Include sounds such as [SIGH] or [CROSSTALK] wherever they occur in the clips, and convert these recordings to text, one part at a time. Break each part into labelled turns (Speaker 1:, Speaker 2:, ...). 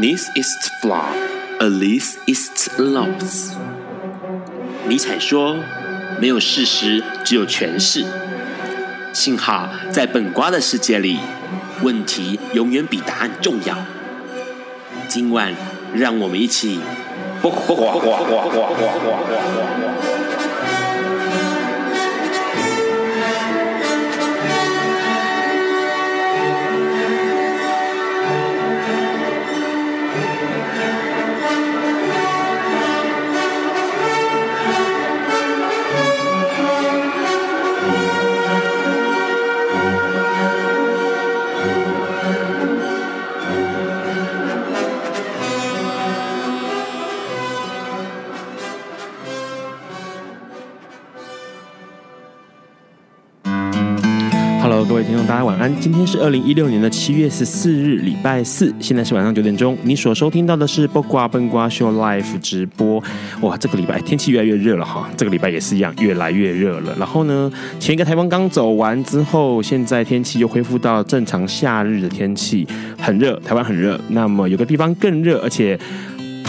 Speaker 1: This is flaw, at least it's loss。尼采说：“没有事实，只有诠释。”幸好在本瓜的世界里，问题永远比答案重要。今晚，让我们一起。
Speaker 2: 家晚安。今天是二零一六年的七月十四日，礼拜四，现在是晚上九点钟。你所收听到的是播瓜笨瓜秀 Live 直播。哇，这个礼拜天气越来越热了哈，这个礼拜也是一样，越来越热了。然后呢，前一个台风刚走完之后，现在天气又恢复到正常夏日的天气，很热，台湾很热。那么有个地方更热，而且。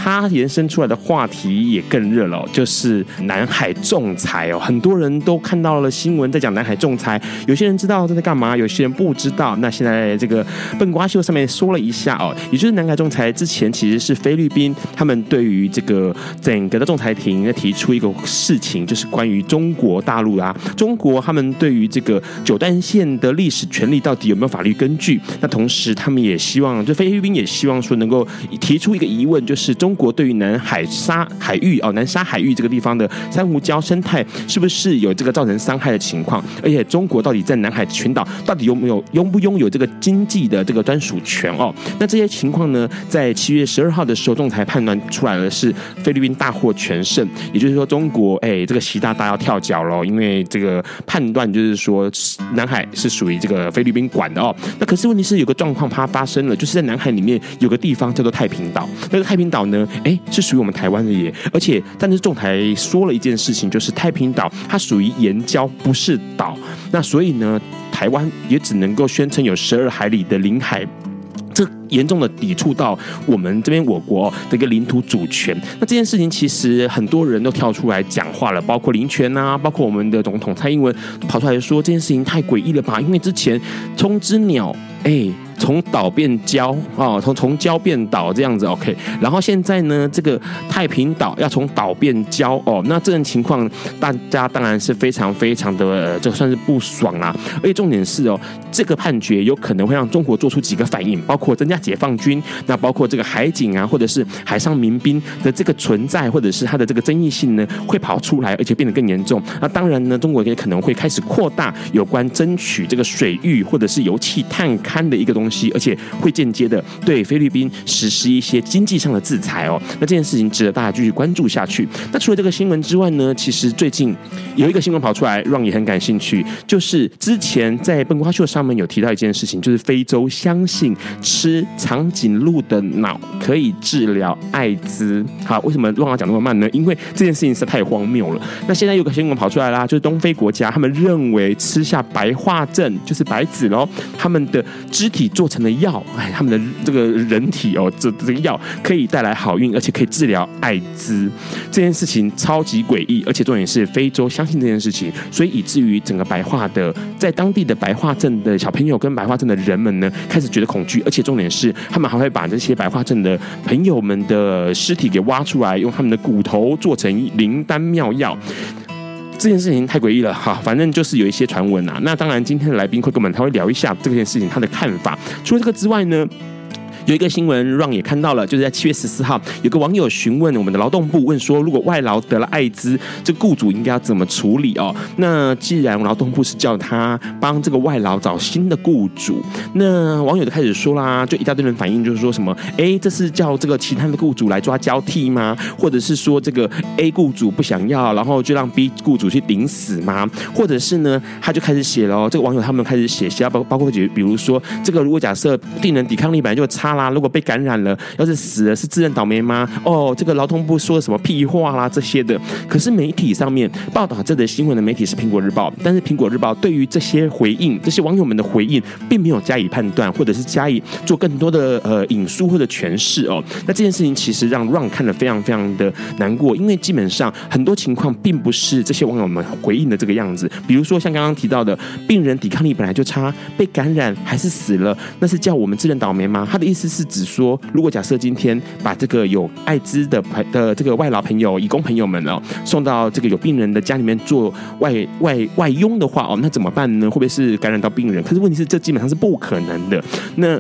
Speaker 2: 它延伸出来的话题也更热了，就是南海仲裁哦，很多人都看到了新闻在讲南海仲裁，有些人知道这在干嘛，有些人不知道。那现在这个笨瓜秀上面说了一下哦，也就是南海仲裁之前其实是菲律宾他们对于这个整个的仲裁庭提出一个事情，就是关于中国大陆啊，中国他们对于这个九段线的历史权利到底有没有法律根据？那同时他们也希望，就菲律宾也希望说能够提出一个疑问，就是中。中国对于南海沙海域哦，南沙海域这个地方的珊瑚礁生态是不是有这个造成伤害的情况？而且中国到底在南海群岛到底有没有拥不拥有这个经济的这个专属权哦？那这些情况呢，在七月十二号的时候，仲裁判断出来的是菲律宾大获全胜，也就是说中国哎，这个习大大要跳脚喽，因为这个判断就是说南海是属于这个菲律宾管的哦。那可是问题是有个状况它发生了，就是在南海里面有个地方叫做太平岛，那个太平岛呢？哎，是属于我们台湾的耶，而且但是仲裁说了一件事情，就是太平岛它属于岩礁，不是岛，那所以呢，台湾也只能够宣称有十二海里的领海，这严重的抵触到我们这边我国的一个领土主权。那这件事情其实很多人都跳出来讲话了，包括林权啊，包括我们的总统蔡英文跑出来说这件事情太诡异了吧？因为之前冲之鸟，哎。从岛变礁啊，从从礁变岛这样子，OK。然后现在呢，这个太平岛要从岛变礁哦，那这种情况大家当然是非常非常的，这算是不爽啊。而且重点是哦，这个判决有可能会让中国做出几个反应，包括增加解放军，那包括这个海警啊，或者是海上民兵的这个存在，或者是它的这个争议性呢，会跑出来，而且变得更严重。那当然呢，中国也可能会开始扩大有关争取这个水域或者是油气探勘的一个东西。而且会间接的对菲律宾实施一些经济上的制裁哦。那这件事情值得大家继续关注下去。那除了这个新闻之外呢，其实最近有一个新闻跑出来，让你很感兴趣，就是之前在笨瓜秀上面有提到一件事情，就是非洲相信吃长颈鹿的脑可以治疗艾滋。好，为什么让我讲那么慢呢？因为这件事情实在太荒谬了。那现在有个新闻跑出来啦，就是东非国家他们认为吃下白化症，就是白子喽，他们的肢体。做成的药，哎，他们的这个人体哦，这这个药可以带来好运，而且可以治疗艾滋。这件事情超级诡异，而且重点是非洲相相信这件事情，所以以至于整个白化的，在当地的白化症的小朋友跟白化症的人们呢，开始觉得恐惧，而且重点是他们还会把这些白化症的朋友们的尸体给挖出来，用他们的骨头做成灵丹妙药。这件事情太诡异了哈，反正就是有一些传闻啊。那当然，今天的来宾会跟我们他会聊一下这件事情他的看法。除了这个之外呢，有一个新闻让也看到了，就是在七月十四号，有个网友询问我们的劳动部，问说如果外劳得了艾滋，这雇主应该要怎么处理哦？那既然劳动部是叫他帮这个外劳找新的雇主，那网友就开始说啦，就一大堆人反应，就是说什么，哎，这是叫这个其他的雇主来抓交替吗？或者是说这个 A 雇主不想要，然后就让 B 雇主去顶死吗？或者是呢，他就开始写了，这个网友他们开始写，写包包括比比如说这个如果假设病人抵抗力本来就差了。啦，如果被感染了，要是死了是自认倒霉吗？哦，这个劳动部说了什么屁话啦这些的。可是媒体上面报道这则新闻的媒体是苹果日报，但是苹果日报对于这些回应，这些网友们的回应，并没有加以判断，或者是加以做更多的呃引述或者诠释哦。那这件事情其实让 Ron 看得非常非常的难过，因为基本上很多情况并不是这些网友们回应的这个样子。比如说像刚刚提到的，病人抵抗力本来就差，被感染还是死了，那是叫我们自认倒霉吗？他的意思是指说，如果假设今天把这个有艾滋的朋的这个外劳朋友、义工朋友们哦，送到这个有病人的家里面做外外外佣的话哦，那怎么办呢？会不会是感染到病人？可是问题是，这基本上是不可能的。那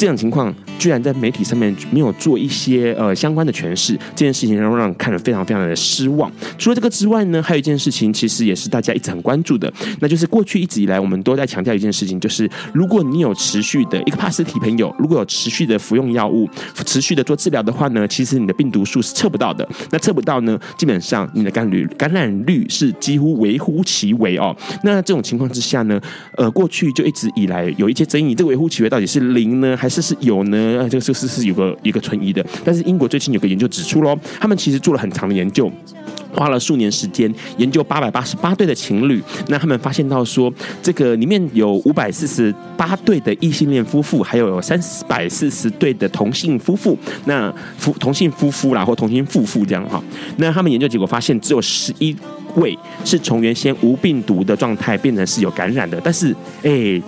Speaker 2: 这种情况。居然在媒体上面没有做一些呃相关的诠释，这件事情让让看了非常非常的失望。除了这个之外呢，还有一件事情，其实也是大家一直很关注的，那就是过去一直以来我们都在强调一件事情，就是如果你有持续的一个帕斯体朋友，如果有持续的服用药物、持续的做治疗的话呢，其实你的病毒数是测不到的。那测不到呢，基本上你的感染率感染率是几乎微乎其微哦。那这种情况之下呢，呃，过去就一直以来有一些争议，这个微乎其微到底是零呢，还是是有呢？这个是是是有个一个存疑的，但是英国最近有个研究指出喽，他们其实做了很长的研究，花了数年时间研究八百八十八对的情侣，那他们发现到说，这个里面有五百四十八对的异性恋夫妇，还有三百四十对的同性夫妇，那夫同性夫妇啦或同性夫妇这样哈，那他们研究结果发现，只有十一位是从原先无病毒的状态变成是有感染的，但是哎。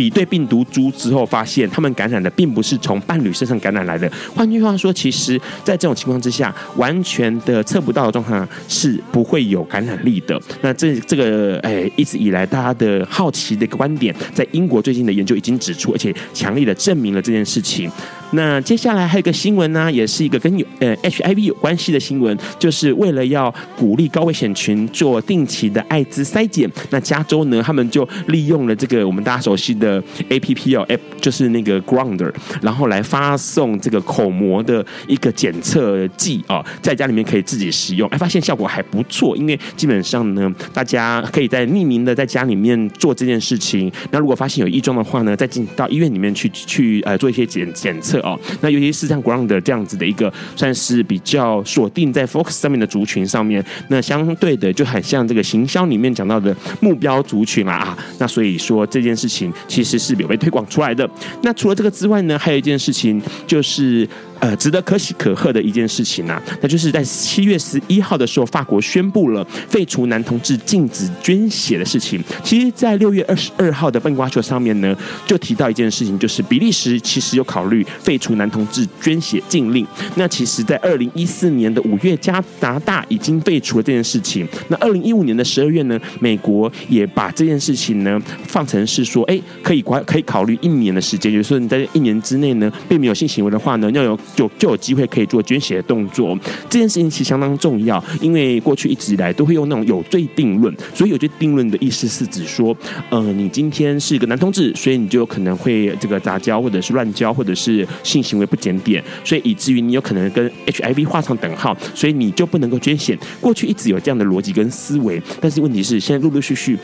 Speaker 2: 比对病毒株之后，发现他们感染的并不是从伴侣身上感染来的。换句话说，其实，在这种情况之下，完全的测不到的状况是不会有感染力的。那这这个，诶，一直以来大家的好奇的一个观点，在英国最近的研究已经指出，而且强力的证明了这件事情。那接下来还有一个新闻呢，也是一个跟有呃 HIV 有关系的新闻，就是为了要鼓励高危险群做定期的艾滋筛检，那加州呢，他们就利用了这个我们大家熟悉的 APP 哦，app 就是那个 Grounder，然后来发送这个口蘑的一个检测剂啊，在家里面可以自己使用，哎，发现效果还不错，因为基本上呢，大家可以在匿名的在家里面做这件事情，那如果发现有异状的话呢，再进到医院里面去去呃做一些检检测。哦，那尤其是像 Ground 这样子的一个算是比较锁定在 Focus 上面的族群上面，那相对的就很像这个行销里面讲到的目标族群嘛啊，那所以说这件事情其实是有被推广出来的。那除了这个之外呢，还有一件事情就是。呃，值得可喜可贺的一件事情啊，那就是在七月十一号的时候，法国宣布了废除男同志禁止捐血的事情。其实，在六月二十二号的笨瓜球上面呢，就提到一件事情，就是比利时其实有考虑废除男同志捐血禁令。那其实，在二零一四年的五月，加拿大已经废除了这件事情。那二零一五年的十二月呢，美国也把这件事情呢放成是说，哎，可以管可以考虑一年的时间，就是说你在一年之内呢，并没有性行为的话呢，要有。就就有机会可以做捐血的动作，这件事情其实相当重要，因为过去一直以来都会用那种有罪定论，所以有罪定论的意思是指说，呃，你今天是一个男同志，所以你就有可能会这个杂交或者是乱交，或者是性行为不检点，所以以至于你有可能跟 HIV 画上等号，所以你就不能够捐血。过去一直有这样的逻辑跟思维，但是问题是现在陆陆续续。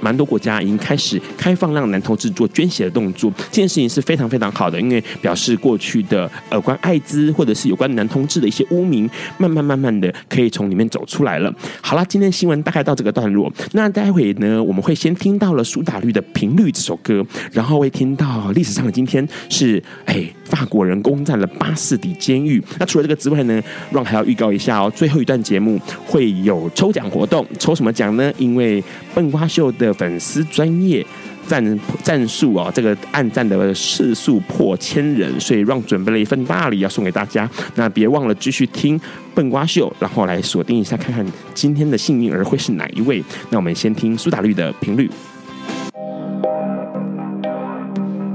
Speaker 2: 蛮多国家已经开始开放让男同志做捐血的动作，这件事情是非常非常好的，因为表示过去的呃关艾滋或者是有关男同志的一些污名，慢慢慢慢的可以从里面走出来了。好了，今天新闻大概到这个段落，那待会呢，我们会先听到了苏打绿的《频率》这首歌，然后会听到历史上的今天是哎法国人攻占了巴士底监狱。那除了这个之外呢，Ron 还要预告一下哦，最后一段节目会有抽奖活动，抽什么奖呢？因为笨瓜秀的。粉丝专业赞赞数啊，这个按赞的次数破千人，所以让准备了一份大礼要送给大家。那别忘了继续听笨瓜秀，然后来锁定一下，看看今天的幸运儿会是哪一位。那我们先听苏打绿的频率。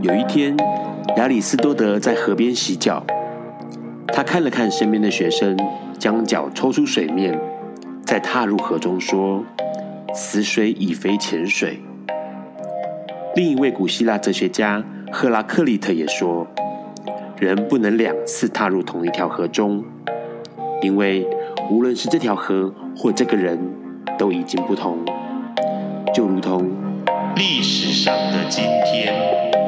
Speaker 1: 有一天，亚里斯多德在河边洗脚，他看了看身边的学生，将脚抽出水面，再踏入河中说。此水已非前水。另一位古希腊哲学家赫拉克利特也说，人不能两次踏入同一条河中，因为无论是这条河或这个人，都已经不同，就如同历史上的今天。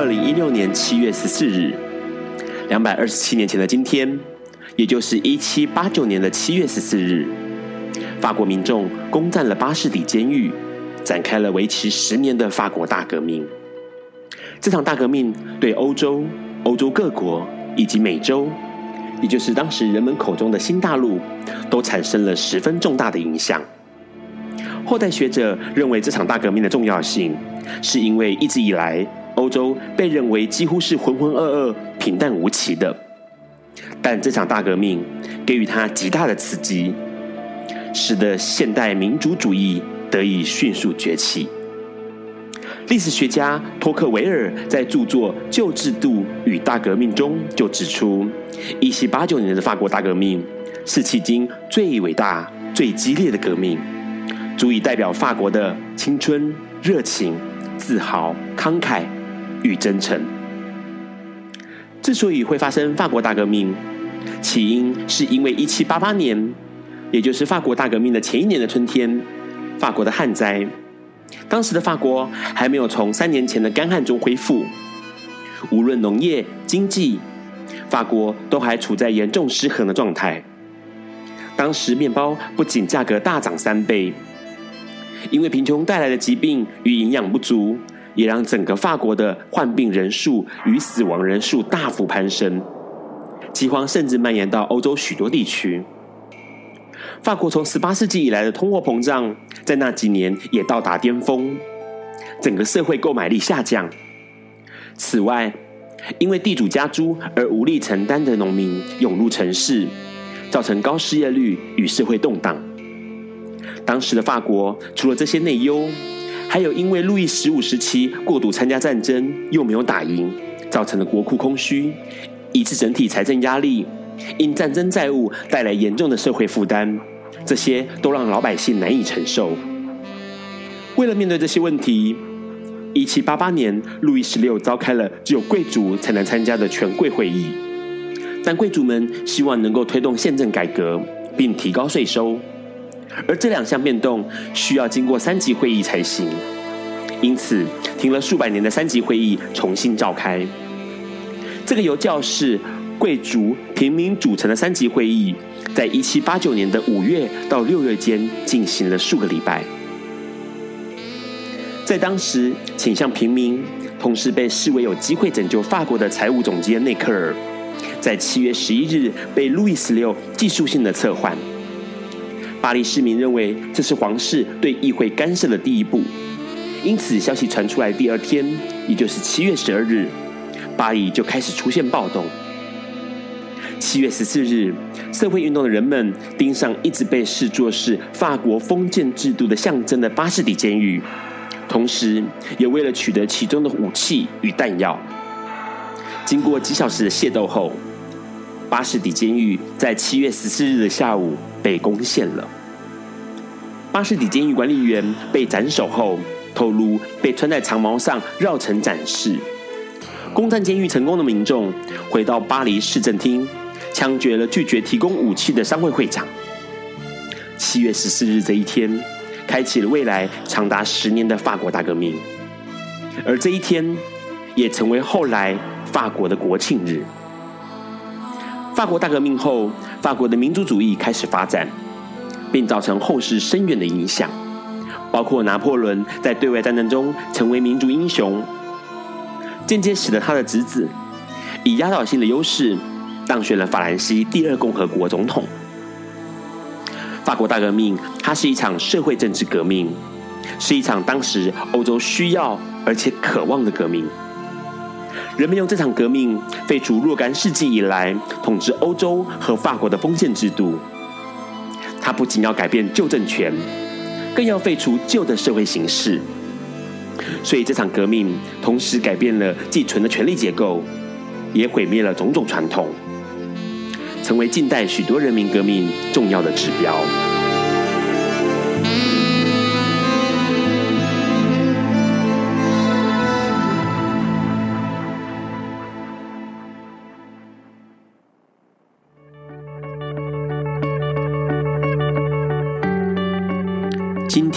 Speaker 2: 二零一六年七月十四日，两百二十七年前的今天，也就是一七八九年的七月十四日，法国民众攻占了巴士底监狱，展开了为期十年的法国大革命。这场大革命对欧洲、欧洲各国以及美洲，也就是当时人们口中的新大陆，都产生了十分重大的影响。后代学者认为，这场大革命的重要性，是因为一直以来欧洲被认为几乎是浑浑噩噩、平淡无奇的，但这场大革命给予他极大的刺激，使得现代民主主义得以迅速崛起。历史学家托克维尔在著作《旧制度与大革命》中就指出，一七八九年的法国大革命是迄今最伟大、最激烈的革命。足以代表法国的青春、热情、自豪、慷慨与真诚。之所以会发生法国大革命，起因是因为一七八八年，也就是法国大革命的前一年的春天，法国的旱灾。当时的法国还没有从三年前的干旱中恢复，无论农业、经济，法国都还处在严重失衡的状态。当时面包不仅价格大涨三倍。因为贫穷带来的疾病与营养不足，也让整个法国的患病人数与死亡人数大幅攀升，饥荒甚至蔓延到欧洲许多地区。法国从十八世纪以来的通货膨胀，在那几年也到达巅峰，整个社会购买力下降。此外，因为地主加租而无力承担的农民涌入城市，造成高失业率与社会动荡。当时的法国除了这些内忧，还有因为路易十五时期过度参加战争又没有打赢，造成的国库空虚，以致整体财政压力，因战争债务带来严重的社会负担，这些都让老百姓难以承受。为了面对这些问题，一七八八年，路易十六召开了只有贵族才能参加的权贵会议，但贵族们希望能够推动宪政改革，并提高税收。而这两项变动需要经过三级会议才行，因此停了数百年的三级会议重新召开。这个由教士、贵族、平民组成的三级会议，在一七八九年的五月到六月间进行了数个礼拜。在当时，倾向平民，同时被视为有机会拯救法国的财务总监内克尔，在七月十一日被路易十六技术性的撤换。巴黎市民认为这是皇室对议会干涉的第一步，因此消息传出来第二天，也就是七月十二日，巴黎就开始出现暴动。七月十四日，社会运动的人们盯上一直被视作是法国封建制度的象征的巴士底监狱，同时也为了取得其中的武器与弹药。经过几小时的械斗后，巴士底监狱在七月十四日的下午被攻陷了。巴士底监狱管理员被斩首后，头颅被穿在长矛上绕城展示。攻占监狱成功的民众回到巴黎市政厅，枪决了拒绝提供武器的商会会长。七月十四日这一天，开启了未来长达十年的法国大革命，而这一天也成为后来法国的国庆日。法国大革命后，法国的民族主义开始发展，并造成后世深远的影响，包括拿破仑在对外战争中成为民族英雄，间接使得他的侄子以压倒性的优势当选了法兰西第二共和国总统。法国大革命，它是一场社会政治革命，是一场当时欧洲需要而且渴望的革命。人们用这场革命废除若干世纪以来统治欧洲和法国的封建制度。它不仅要改变旧政权，更要废除旧的社会形式。所以这场革命同时改变了既存的权力结构，也毁灭了种种传统，成为近代许多人民革命重要的指标。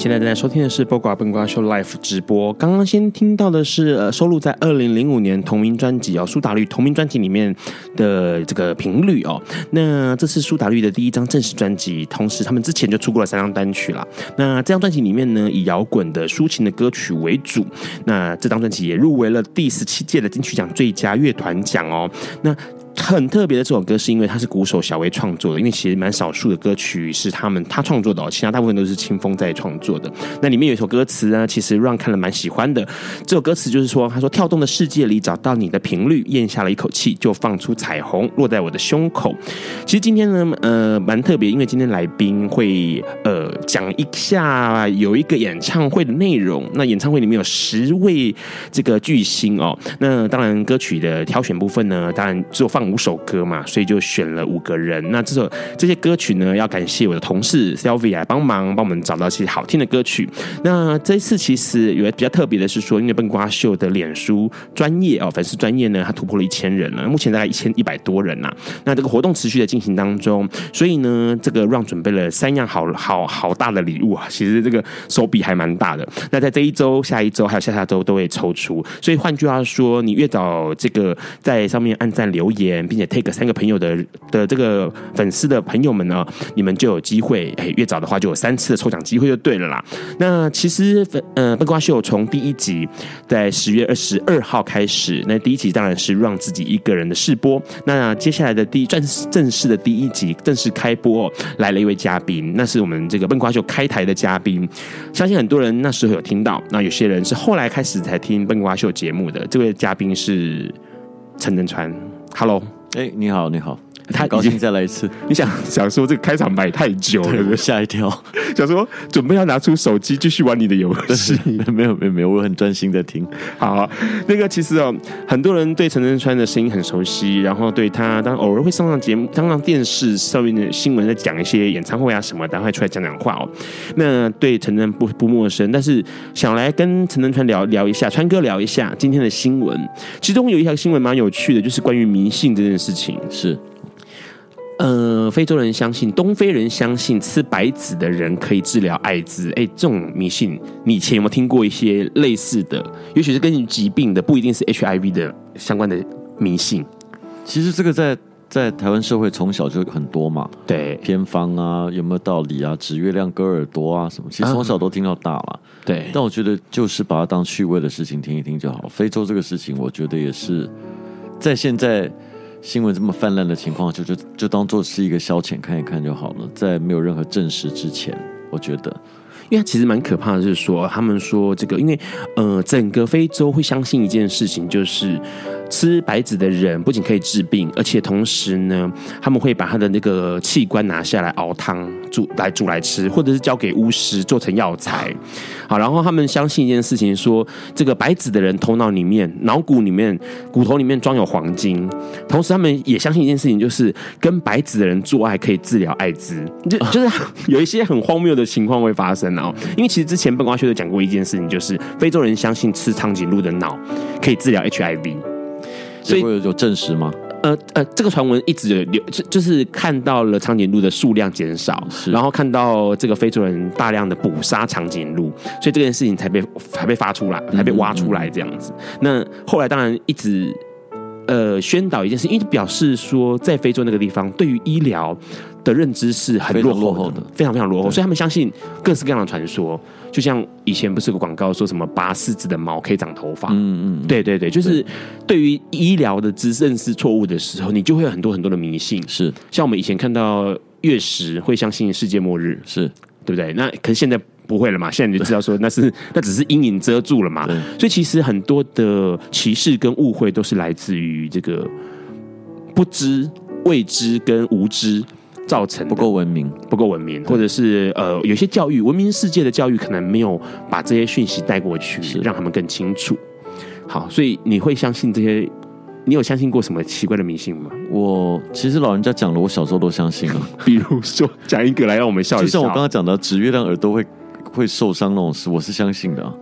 Speaker 2: 现在正在收听的是《播瓜笨瓜秀》Live 直播。刚刚先听到的是呃，收录在二零零五年同名专辑哦，苏打绿同名专辑里面的这个频率哦。那这是苏打绿的第一张正式专辑，同时他们之前就出过了三张单曲啦。那这张专辑里面呢，以摇滚的抒情的歌曲为主。那这张专辑也入围了第十七届的金曲奖最佳乐团奖哦。那很特别的这首歌，是因为它是鼓手小威创作的。因为其实蛮少数的歌曲是他们他创作的哦，其他大部分都是清风在创作的。那里面有一首歌词呢，其实让看了蛮喜欢的。这首歌词就是说，他说：“跳动的世界里找到你的频率，咽下了一口气，就放出彩虹，落在我的胸口。”其实今天呢，呃，蛮特别，因为今天来宾会呃讲一下有一个演唱会的内容。那演唱会里面有十位这个巨星哦。那当然歌曲的挑选部分呢，当然只有放。五首歌嘛，所以就选了五个人。那这首这些歌曲呢，要感谢我的同事 Sylvia 来帮忙，帮我们找到一些好听的歌曲。那这一次其实有比较特别的是说，因为笨瓜秀的脸书专业哦，粉丝专业呢，它突破了一千人了，目前大概一千一百多人呐、那这个活动持续的进行当中，所以呢，这个让准备了三样好好好大的礼物啊，其实这个手笔还蛮大的。那在这一周、下一周还有下下周都会抽出，所以换句话说，你越早这个在上面按赞留言。并且 take 三个朋友的的这个粉丝的朋友们呢，你们就有机会，哎，越早的话就有三次的抽奖机会就对了啦。那其实粉，呃，笨瓜秀从第一集在十月二十二号开始，那第一集当然是让自己一个人的试播。那接下来的第一正正式的第一集正式开播，来了一位嘉宾，那是我们这个笨瓜秀开台的嘉宾，相信很多人那时候有听到，那有些人是后来开始才听笨瓜秀节目的。这位嘉宾是陈能川。Hello，
Speaker 3: 哎、欸，你好，你好。太高兴，再来一次。[LAUGHS]
Speaker 2: 你想想说这个开场白太久了，
Speaker 3: 吓一跳。[LAUGHS]
Speaker 2: 想说准备要拿出手机继续玩你的游戏，[LAUGHS]
Speaker 3: 没有没有没有，我很专心的听。
Speaker 2: 好，那个其实哦，很多人对陈能川的声音很熟悉，然后对他当偶尔会上上节目，上上电视上面的新闻在讲一些演唱会啊什么，等会出来讲讲话哦。那对陈能不不陌生，但是想来跟陈能川聊聊一下，川哥聊一下今天的新闻。其中有一条新闻蛮有趣的，就是关于迷信这件事情，
Speaker 3: 是。
Speaker 2: 呃，非洲人相信，东非人相信吃白子的人可以治疗艾滋。哎，这种迷信，你以前有没有听过一些类似的？尤其是跟疾病的，不一定是 HIV 的相关的迷信。
Speaker 3: 其实这个在在台湾社会从小就很多嘛。
Speaker 2: 对，
Speaker 3: 偏方啊，有没有道理啊？指月亮割耳朵啊，什么？其实从小都听到大了。嗯、
Speaker 2: 对，
Speaker 3: 但我觉得就是把它当趣味的事情听一听就好。非洲这个事情，我觉得也是在现在。新闻这么泛滥的情况，就就就当做是一个消遣看一看就好了，在没有任何证实之前，我觉得，
Speaker 2: 因为其实蛮可怕的，就是说他们说这个，因为呃，整个非洲会相信一件事情，就是。吃白子的人不仅可以治病，而且同时呢，他们会把他的那个器官拿下来熬汤煮来煮来吃，或者是交给巫师做成药材。好，然后他们相信一件事情说，这个白子的人头脑里面、脑骨里面、骨头里面装有黄金。同时，他们也相信一件事情，就是跟白子的人做爱可以治疗艾滋。就就是 [LAUGHS] 有一些很荒谬的情况会发生哦。因为其实之前笨瓜秀有讲过一件事情，就是非洲人相信吃长颈鹿的脑可以治疗 HIV。
Speaker 3: 所以有有证实吗？
Speaker 2: 呃呃，这个传闻一直有，就就是看到了长颈鹿的数量减少，然后看到这个非洲人大量的捕杀长颈鹿，所以这件事情才被才被发出来，才被挖出来这样子。嗯嗯，那后来当然一直呃宣导一件事，因为表示说在非洲那个地方，对于医疗的认知是很落后的，非常非常落后，所以他们相信各式各样的传说。就像以前不是有个广告说什么拔四肢的毛可以长头发？嗯嗯，对对对，就是对于医疗的知识认识错误的时候，你就会有很多很多的迷信。是，像我们以前看到月食会相信世界末日，是对不对？那可是现在不会了嘛？现在你就知道说 [LAUGHS] 那是那只是阴影遮住了嘛？所以其实很多的歧视跟误会都是来自于这个不知、未知跟无知。造成
Speaker 3: 不够文明，
Speaker 2: 不够文明，或者是呃，有些教育文明世界的教育可能没有把这些讯息带过去，让他们更清楚。好，所以你会相信这些？你有相信过什么奇怪的迷信吗？
Speaker 3: 我其实老人家讲了，我小时候都相信了。[LAUGHS]
Speaker 2: 比如说，讲一个来让我们笑一笑。
Speaker 3: 就像我刚刚讲的，指月亮耳朵会会受伤那种事，我是相信的、啊。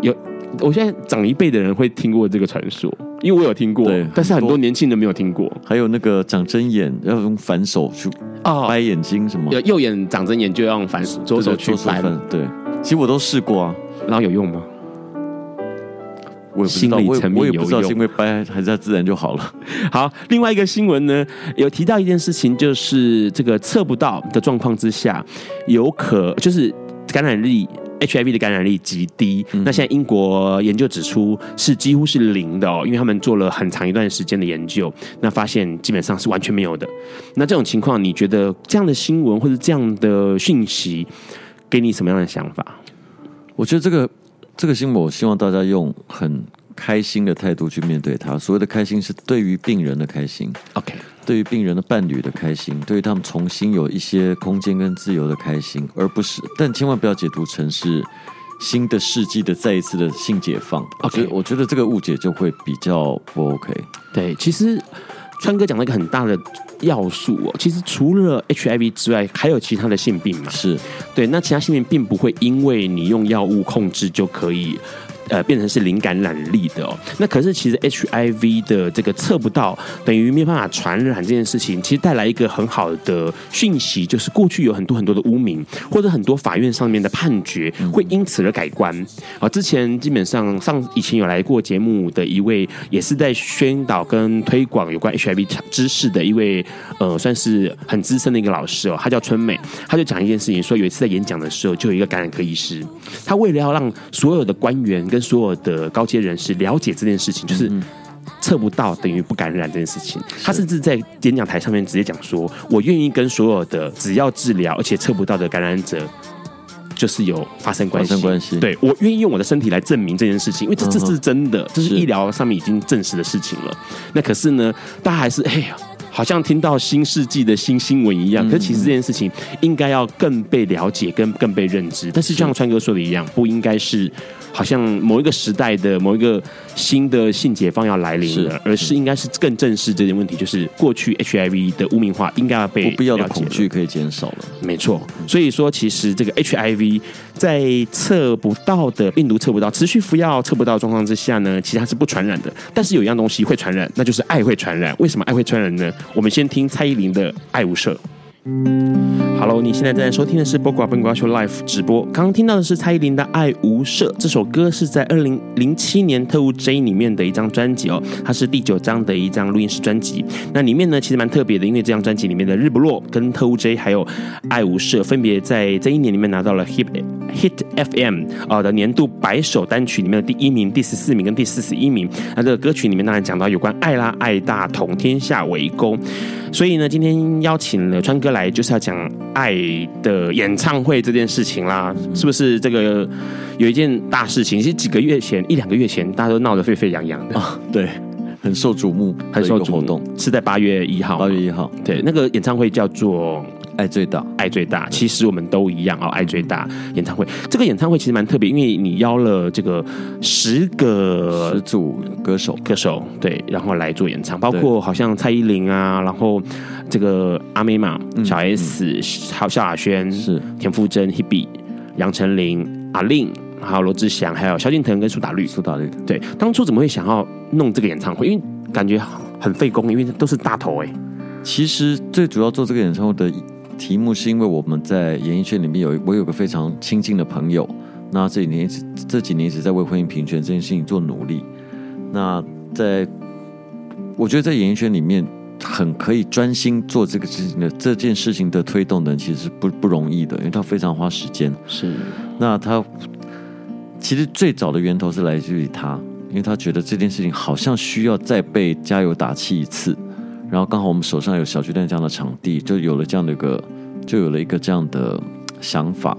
Speaker 2: 有，我现在长一辈的人会听过这个传说，因为我有听过，
Speaker 3: 对，
Speaker 2: 但是很多年轻人没有听过。
Speaker 3: 还有那个长针眼要用反手去掰眼睛什么，
Speaker 2: 哦、右眼长针眼就要用反手，左手去掰。
Speaker 3: 对，其实我都试过啊，
Speaker 2: 然后有用吗？
Speaker 3: 我也不知道，我我也不知道是因为掰还是它自然就好了。[LAUGHS]
Speaker 2: 好，另外一个新闻呢，有提到一件事情，就是这个测不到的状况之下，有可就是感染力 HIV 的感染力极低。嗯。那现在英国研究指出是几乎是零的哦，因为他们做了很长一段时间的研究，那发现基本上是完全没有的。那这种情况，你觉得这样的新闻或者这样的讯息给你什么样的想法？
Speaker 3: 我觉得这个。这个新闻，我希望大家用很开心的态度去面对它。所谓的开心，是对于病人的开心
Speaker 2: ，OK，
Speaker 3: 对于病人的伴侣的开心，对于他们重新有一些空间跟自由的开心，而不是，但千万不要解读成是新的世纪的再一次的性解放。OK，我觉得这个误解就会比较不 OK。
Speaker 2: 对，其实。川哥讲了一个很大的要素哦，其实除了 HIV 之外，还有其他的性病嘛？
Speaker 3: 是
Speaker 2: 对，那其他性病并不会因为你用药物控制就可以。呃，变成是零感染力的哦。那可是其实 HIV 的这个测不到，等于没有办法传染这件事情，其实带来一个很好的讯息，就是过去有很多很多的污名，或者很多法院上面的判决会因此而改观。啊，之前基本上上以前有来过节目的一位，也是在宣导跟推广有关 HIV 知识的一位，呃，算是很资深的一个老师哦，他叫春美，他就讲一件事情，说有一次在演讲的时候，就有一个感染科医师，他为了要让所有的官员跟所有的高阶人士了解这件事情，就是测不到等于不感染这件事情。他甚至在演讲台上面直接讲说：“我愿意跟所有的只要治疗而且测不到的感染者，就是有发生关系。
Speaker 3: 发生关系。
Speaker 2: 对，我愿意用我的身体来证明这件事情，因为这这是真的，这是医疗上面已经证实的事情了。那可是呢，大家还是哎呀。”好像听到新世纪的新新闻一样，可是其实这件事情应该要更被了解，跟更被认知。但是就像川哥说的一样，不应该是好像某一个时代的某一个新的性解放要来临了，而是应该是更正视这件问题，就是过去 HIV 的污名化应该要被
Speaker 3: 不必要的恐惧可以减少了。
Speaker 2: 没错，所以说其实这个 HIV 在测不到的病毒测不到，持续服药测不到的状况之下呢，其实它是不传染的。但是有一样东西会传染，那就是爱会传染。为什么爱会传染呢？我们先听蔡依林的《爱无赦》。Hello，你现在正在收听的是《播瓜笨瓜秀》Live 直播。刚刚听到的是蔡依林的《爱无赦》这首歌，是在二零零七年《特务 J》里面的一张专辑哦，它是第九张的一张录音室专辑。那里面呢，其实蛮特别的，因为这张专辑里面的《日不落》跟《特务 J》还有《爱无赦》，分别在这一年里面拿到了 Hit Hit FM 啊的年度百首单曲里面的第一名、第十四名跟第四十一名。那这个歌曲里面当然讲到有关爱啦，爱大同，天下为公。所以呢，今天邀请了川哥来，就是要讲爱的演唱会这件事情啦，是不是？这个有一件大事情，其实几个月前，一两个月前，大家都闹得沸沸扬扬的
Speaker 3: 啊，对，很受瞩目，
Speaker 2: 很受瞩目，是在八月一号，
Speaker 3: 八月一号，
Speaker 2: 对，那个演唱会叫做。
Speaker 3: 爱最大，
Speaker 2: 爱最大。其实我们都一样哦。爱最大演唱会，这个演唱会其实蛮特别，因为你邀了这个十个
Speaker 3: 十组歌手，
Speaker 2: 歌手对，然后来做演唱，包括好像蔡依林啊，然后这个阿妹嘛，小 S，还有萧亚轩，是田馥甄、Hebe、杨丞琳、阿令，还有罗志祥，还有萧敬腾跟苏打绿。
Speaker 3: 苏打绿，
Speaker 2: 对，当初怎么会想要弄这个演唱会？因为感觉很费工，因为都是大头哎。
Speaker 3: 其实最主要做这个演唱会的。题目是因为我们在演艺圈里面有我有个非常亲近的朋友，那这几年这几年一直在为婚姻平权这件事情做努力。那在我觉得在演艺圈里面很可以专心做这个事情的这件事情的推动的人其实是不不容易的，因为他非常花时间。
Speaker 2: 是，
Speaker 3: 那他其实最早的源头是来自于他，因为他觉得这件事情好像需要再被加油打气一次。然后刚好我们手上有小巨蛋这样的场地，就有了这样的一个，就有了一个这样的想法。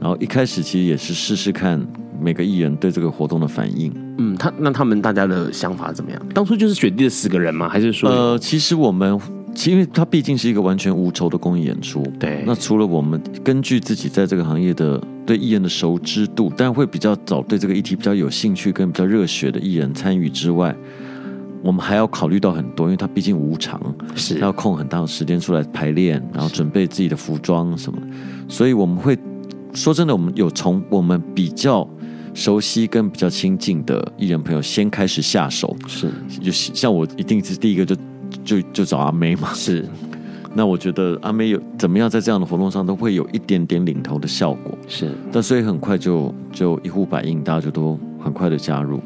Speaker 3: 然后一开始其实也是试试看每个艺人对这个活动的反应。
Speaker 2: 嗯，他那他们大家的想法怎么样？当初就是选定了十个人吗？还是说？
Speaker 3: 呃，其实我们，其实因为它毕竟是一个完全无酬的公益演出。
Speaker 2: 对。
Speaker 3: 那除了我们根据自己在这个行业的对艺人的熟知度，但会比较早对这个议题比较有兴趣跟比较热血的艺人参与之外。我们还要考虑到很多，因为他毕竟无常，
Speaker 2: 是
Speaker 3: 要空很大的时间出来排练，然后准备自己的服装什么，所以我们会说真的，我们有从我们比较熟悉跟比较亲近的艺人朋友先开始下手，
Speaker 2: 是，
Speaker 3: 就像我一定是第一个就就就找阿妹嘛，
Speaker 2: 是。[LAUGHS]
Speaker 3: 那我觉得阿妹有怎么样，在这样的活动上都会有一点点领头的效果，
Speaker 2: 是。
Speaker 3: 但所以很快就就一呼百应，大家就都很快的加入。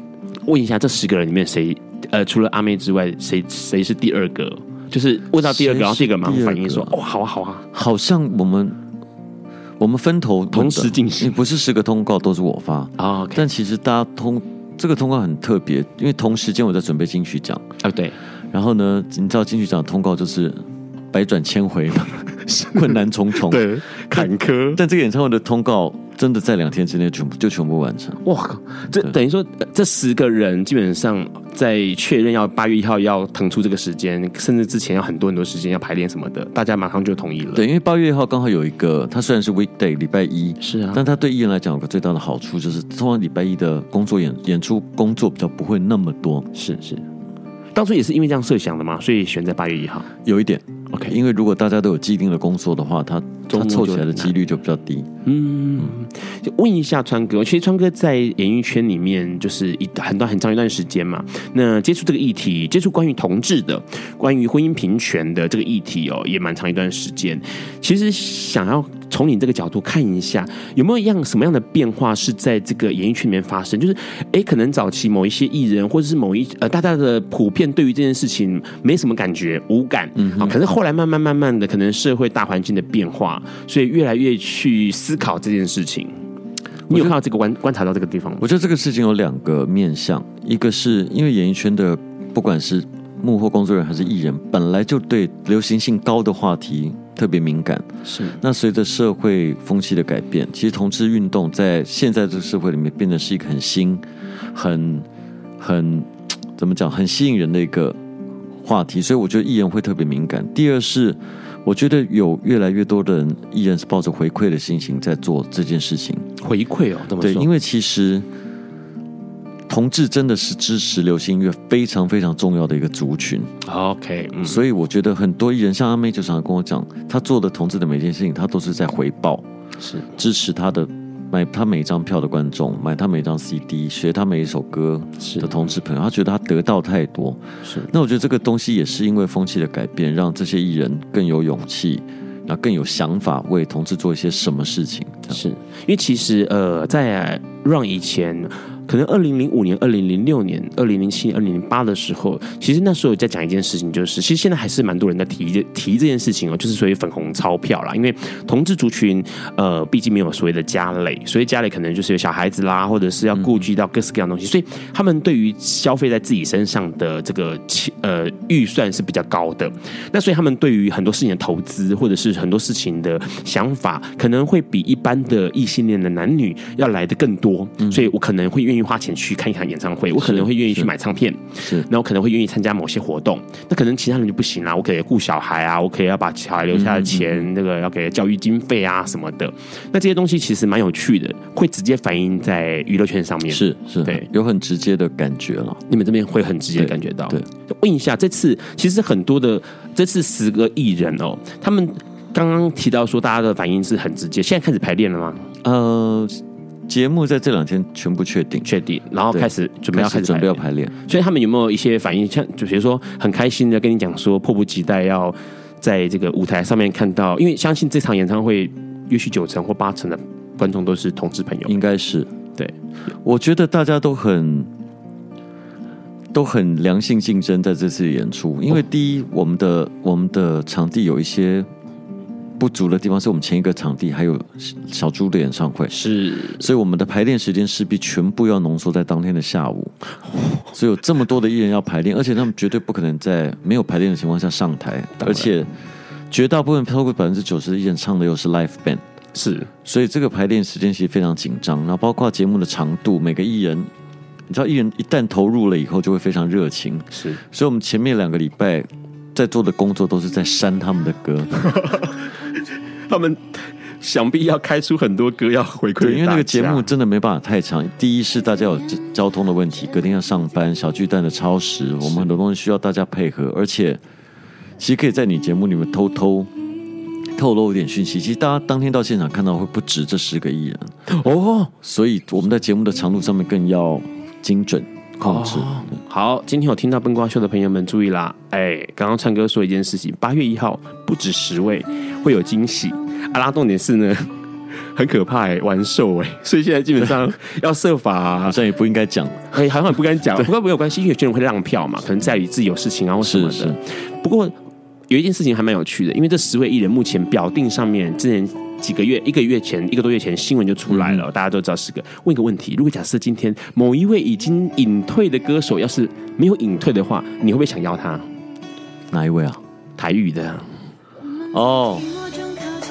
Speaker 2: 问一下，这十个人里面谁呃，除了阿妹之外，谁谁是第二个？就是问到第二个，然后第二个马上反应说：“哦，好啊，好啊。”
Speaker 3: 好像我们我们分头
Speaker 2: 同时进行，
Speaker 3: 不是十个通告都是我发
Speaker 2: 啊。Oh, okay.
Speaker 3: 但其实大家通这个通告很特别，因为同时间我在准备金曲奖啊。
Speaker 2: Oh, 对。
Speaker 3: 然后呢，你知道金曲奖通告就是。百转千回嘛，[LAUGHS] 困难重重，
Speaker 2: 对，坎坷。
Speaker 3: 但这个演唱会的通告真的在两天之内全部就全部完成。
Speaker 2: 哇靠，这等于说这十个人基本上在确认要八月一号要腾出这个时间，甚至之前要很多很多时间要排练什么的，大家马上就同意了。
Speaker 3: 对，因为八月一号刚好有一个，它虽然是 weekday 礼拜一，
Speaker 2: 是啊，
Speaker 3: 但它对艺人来讲有个最大的好处就是，通常礼拜一的工作演演出工作比较不会那么多。
Speaker 2: 是是，当初也是因为这样设想的嘛，所以选在八月一号，
Speaker 3: 有一点。
Speaker 2: OK，
Speaker 3: 因为如果大家都有既定的工作的话，他他凑起来的几率就比较低。
Speaker 2: 嗯，就问一下川哥，其实川哥在演艺圈里面就是一很段很长一段时间嘛，那接触这个议题，接触关于同志的、关于婚姻平权的这个议题哦，也蛮长一段时间。其实想要。从你这个角度看一下，有没有一样什么样的变化是在这个演艺圈里面发生？就是，哎，可能早期某一些艺人，或者是某一呃大家的普遍对于这件事情没什么感觉，无感，嗯啊，可是后来慢慢慢慢的，可能社会大环境的变化，所以越来越去思考这件事情。你有看到这个观观察到这个地方吗？
Speaker 3: 我觉得这个事情有两个面向，一个是因为演艺圈的不管是幕后工作人员还是艺人，本来就对流行性高的话题。特别敏感，
Speaker 2: 是。
Speaker 3: 那随着社会风气的改变，其实同志运动在现在这个社会里面变得是一个很新、很很怎么讲，很吸引人的一个话题。所以我觉得艺人会特别敏感。第二是，我觉得有越来越多的人艺人是抱着回馈的心情在做这件事情。
Speaker 2: 回馈哦，
Speaker 3: 对，因为其实。同志真的是支持流行音乐非常非常重要的一个族群。
Speaker 2: OK，嗯，
Speaker 3: 所以我觉得很多艺人，像阿妹就常常跟我讲，他做的同志的每件事情，他都是在回报，
Speaker 2: 是
Speaker 3: 支持他的买他每一张票的观众，买他每一张 CD，学他每一首歌的同志朋友，他觉得他得到太多。
Speaker 2: 是，
Speaker 3: 那我觉得这个东西也是因为风气的改变，让这些艺人更有勇气，然后更有想法为同志做一些什么事情。
Speaker 2: 是因为其实呃，在让以前。可能二零零五年、二零零六年、二零零七年、二零零八的时候，其实那时候在讲一件事情，就是其实现在还是蛮多人在提这提这件事情哦，就是所谓粉红钞票啦。因为同志族群，呃，毕竟没有所谓的家累，所以家里可能就是有小孩子啦，或者是要顾及到各式各样的东西，所以他们对于消费在自己身上的这个呃预算是比较高的。那所以他们对于很多事情的投资，或者是很多事情的想法，可能会比一般的异性恋的男女要来的更多。所以我可能会愿意。花钱去看一场演唱会，我可能会愿意去买唱片，
Speaker 3: 是，
Speaker 2: 那我可能会愿意参加某些活动，那可能其他人就不行啦。我可以顾小孩啊，我可以要把小孩留下的钱，那个要给教育经费啊什么的。那这些东西其实蛮有趣的，会直接反映在娱乐圈上面，
Speaker 3: 是是，
Speaker 2: 对，
Speaker 3: 有很直接的感觉了。
Speaker 2: 你们这边会很直接感觉到。
Speaker 3: 对，
Speaker 2: 问一下，这次其实很多的这次十个艺人哦，他们刚刚提到说大家的反应是很直接，现在开始排练了吗？
Speaker 3: 呃。节目在这两天全部确定，
Speaker 2: 确定，然后开始准备要开始
Speaker 3: 准备要排练。
Speaker 2: 所以他们有没有一些反应？像就比如说很开心的跟你讲说，迫不及待要在这个舞台上面看到，因为相信这场演唱会，也许九成或八成的观众都是同志朋友，
Speaker 3: 应该是。
Speaker 2: 对，
Speaker 3: 我觉得大家都很都很良性竞争在这次演出，因为第一，我们的我们的场地有一些。不足的地方是我们前一个场地还有小猪的演唱会，
Speaker 2: 是，
Speaker 3: 所以我们的排练时间势必全部要浓缩在当天的下午，所以有这么多的艺人要排练，而且他们绝对不可能在没有排练的情况下上台，而且绝大部分超过百分之九十的艺人唱的又是 live band，
Speaker 2: 是，
Speaker 3: 所以这个排练时间其实非常紧张，然后包括节目的长度，每个艺人，你知道艺人一旦投入了以后就会非常热情，
Speaker 2: 是，
Speaker 3: 所以我们前面两个礼拜在做的工作都是在删他们的歌。[LAUGHS] [LAUGHS]
Speaker 2: 他们想必要开出很多歌要回馈，
Speaker 3: 对，因为那个节目真的没办法太长。第一是大家有交通的问题，隔天要上班，小巨蛋的超时，我们很多东西需要大家配合，而且其实可以在你节目里面偷偷透露一点讯息。其实大家当天到现场看到会不止这十个艺人 [LAUGHS]
Speaker 2: 哦，
Speaker 3: 所以我们在节目的长度上面更要精准。控制、
Speaker 2: 哦、好，今天有听到笨瓜秀的朋友们注意啦！哎，刚刚唱歌说一件事情，八月一号不止十位会有惊喜。阿拉重点是呢，[LAUGHS] 很可怕哎，玩兽哎，所以现在基本上 [LAUGHS] 要设法、啊，
Speaker 3: 好像也不应该讲，
Speaker 2: 哎，好像也不敢讲。不过没有关系，因为有些人会让票嘛，可能在于自己有事情啊或什么的。是是不过有一件事情还蛮有趣的，因为这十位艺人目前表定上面之前。几个月，一个月前，一个多月前，新闻就出来了，嗯、大家都知道是个。问一个问题：如果假设今天某一位已经隐退的歌手，要是没有隐退的话，你会不会想要他？
Speaker 3: 哪一位啊？
Speaker 2: 台语的。
Speaker 3: 哦，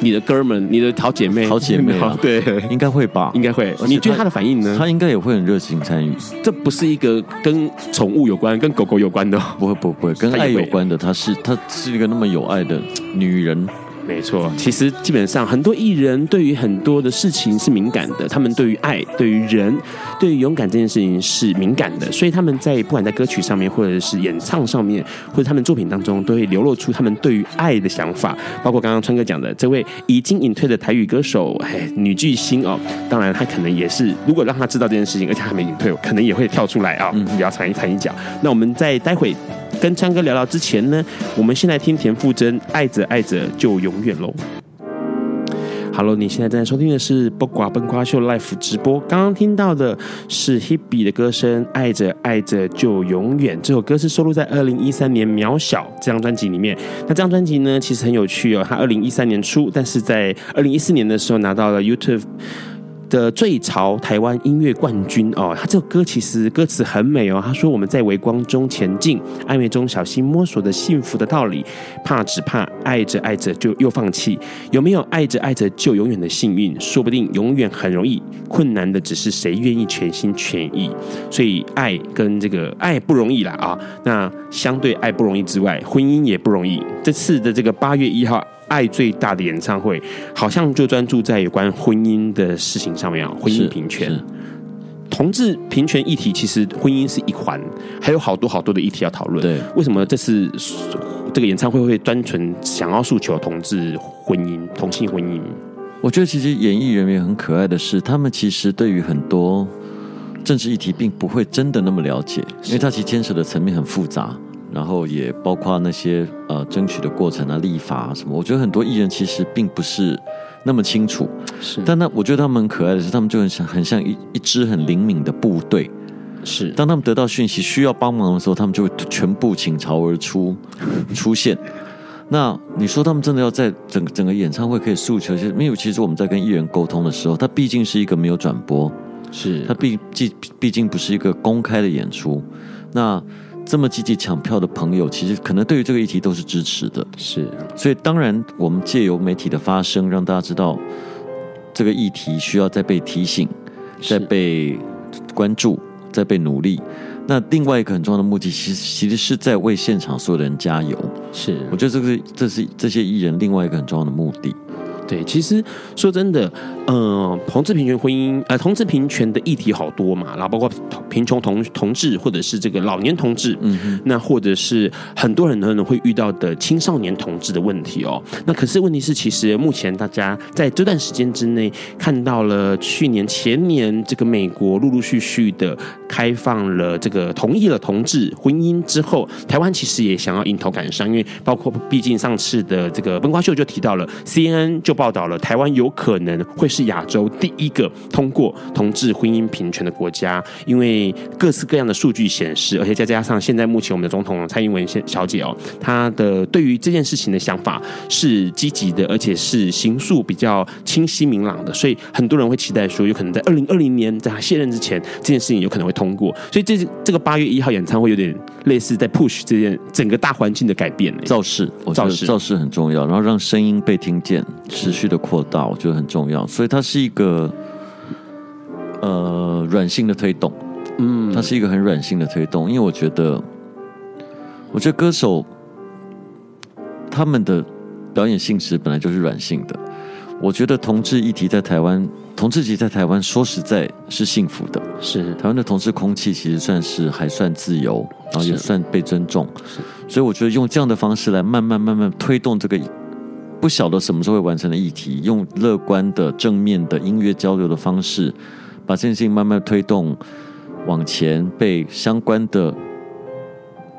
Speaker 2: 你的哥们，你的好姐妹，
Speaker 3: 好姐妹、啊，[LAUGHS]
Speaker 2: 对，
Speaker 3: 应该会吧？
Speaker 2: 应该会。你觉得他的反应呢？
Speaker 3: 他应该也会很热情参与。
Speaker 2: 这不是一个跟宠物有关、跟狗狗有关的，
Speaker 3: 不会，不会，不会，跟爱有关的。她是，她是一个那么有爱的女人。
Speaker 2: 没错，其实基本上很多艺人对于很多的事情是敏感的，他们对于爱、对于人、对于勇敢这件事情是敏感的，所以他们在不管在歌曲上面，或者是演唱上面，或者他们作品当中，都会流露出他们对于爱的想法。包括刚刚川哥讲的这位已经隐退的台语歌手，哎，女巨星哦，当然他可能也是，如果让他知道这件事情，而且还没隐退，可能也会跳出来啊，比较踩一踩一脚。那我们在待会。跟昌哥聊聊之前呢，我们先来听田馥甄《爱着爱着就永远》喽。Hello，你现在正在收听的是《不瓜笨瓜秀》Live 直播。刚刚听到的是 Hebe 的歌声《爱着爱着就永远》，这首歌是收录在二零一三年《渺小》这张专辑里面。那这张专辑呢，其实很有趣哦。它二零一三年出，但是在二零一四年的时候拿到了 YouTube。的最潮台湾音乐冠军哦，他这首歌其实歌词很美哦。他说：“我们在微光中前进，暧昧中小心摸索着幸福的道理，怕只怕爱着爱着就又放弃。有没有爱着爱着就永远的幸运？说不定永远很容易，困难的只是谁愿意全心全意。所以爱跟这个爱不容易啦啊。那相对爱不容易之外，婚姻也不容易。这次的这个八月一号。”爱最大的演唱会，好像就专注在有关婚姻的事情上面啊，婚姻平权、同志平权议题，其实婚姻是一环，还有好多好多的议题要讨论。
Speaker 3: 对，
Speaker 2: 为什么这次这个演唱会会单纯想要诉求同志婚姻、同性婚姻？
Speaker 3: 我觉得其实演艺人员很可爱的是，他们其实对于很多政治议题并不会真的那么了解，因为他其实牵扯的层面很复杂。然后也包括那些呃争取的过程啊、立法啊什么，我觉得很多艺人其实并不是那么清楚。
Speaker 2: 是，
Speaker 3: 但那我觉得他们很可爱的是，他们就很像很像一一支很灵敏的部队。
Speaker 2: 是，
Speaker 3: 当他们得到讯息需要帮忙的时候，他们就会全部倾巢而出 [LAUGHS] 出现。那你说他们真的要在整整个演唱会可以诉求一些？没有其实我们在跟艺人沟通的时候，他毕竟是一个没有转播，
Speaker 2: 是
Speaker 3: 他毕毕毕竟不是一个公开的演出。那这么积极抢票的朋友，其实可能对于这个议题都是支持的。
Speaker 2: 是，
Speaker 3: 所以当然我们借由媒体的发声，让大家知道这个议题需要再被提醒、再被关注、再被努力。那另外一个很重要的目的，其实其实是在为现场所有的人加油。
Speaker 2: 是，
Speaker 3: 我觉得这个这是这些艺人另外一个很重要的目的。
Speaker 2: 对，其实说真的，呃，同志平权婚姻，呃，同志平权的议题好多嘛，然后包括贫穷同同志，或者是这个老年同志，嗯，那或者是很多人可能会遇到的青少年同志的问题哦。那可是问题是，其实目前大家在这段时间之内看到了去年前年这个美国陆陆续续的开放了这个同意了同志婚姻之后，台湾其实也想要迎头赶上，因为包括毕竟上次的这个崩瓜秀就提到了 CNN 就。报道了台湾有可能会是亚洲第一个通过同志婚姻平权的国家，因为各式各样的数据显示，而且再加上现在目前我们的总统蔡英文小姐哦，她的对于这件事情的想法是积极的，而且是行数比较清晰明朗的，所以很多人会期待说，有可能在二零二零年在她卸任之前，这件事情有可能会通过。所以这这个八月一号演唱会有点类似在 push 这件整个大环境的改变，
Speaker 3: 造势，造势，造势很重要，然后让声音被听见。持续的扩大，我觉得很重要，所以它是一个呃软性的推动，嗯，它是一个很软性的推动，因为我觉得，我觉得歌手他们的表演性质本来就是软性的，我觉得同志议题在台湾，同志议题在台湾，说实在是幸福的。
Speaker 2: 是。
Speaker 3: 台湾的同志空气其实算是还算自由，然后也算被尊重。
Speaker 2: 是，
Speaker 3: 所以我觉得用这样的方式来慢慢慢慢推动这个不晓得什么时候会完成的议题，用乐观的正面的音乐交流的方式，把这件事情慢慢推动往前，被相关的。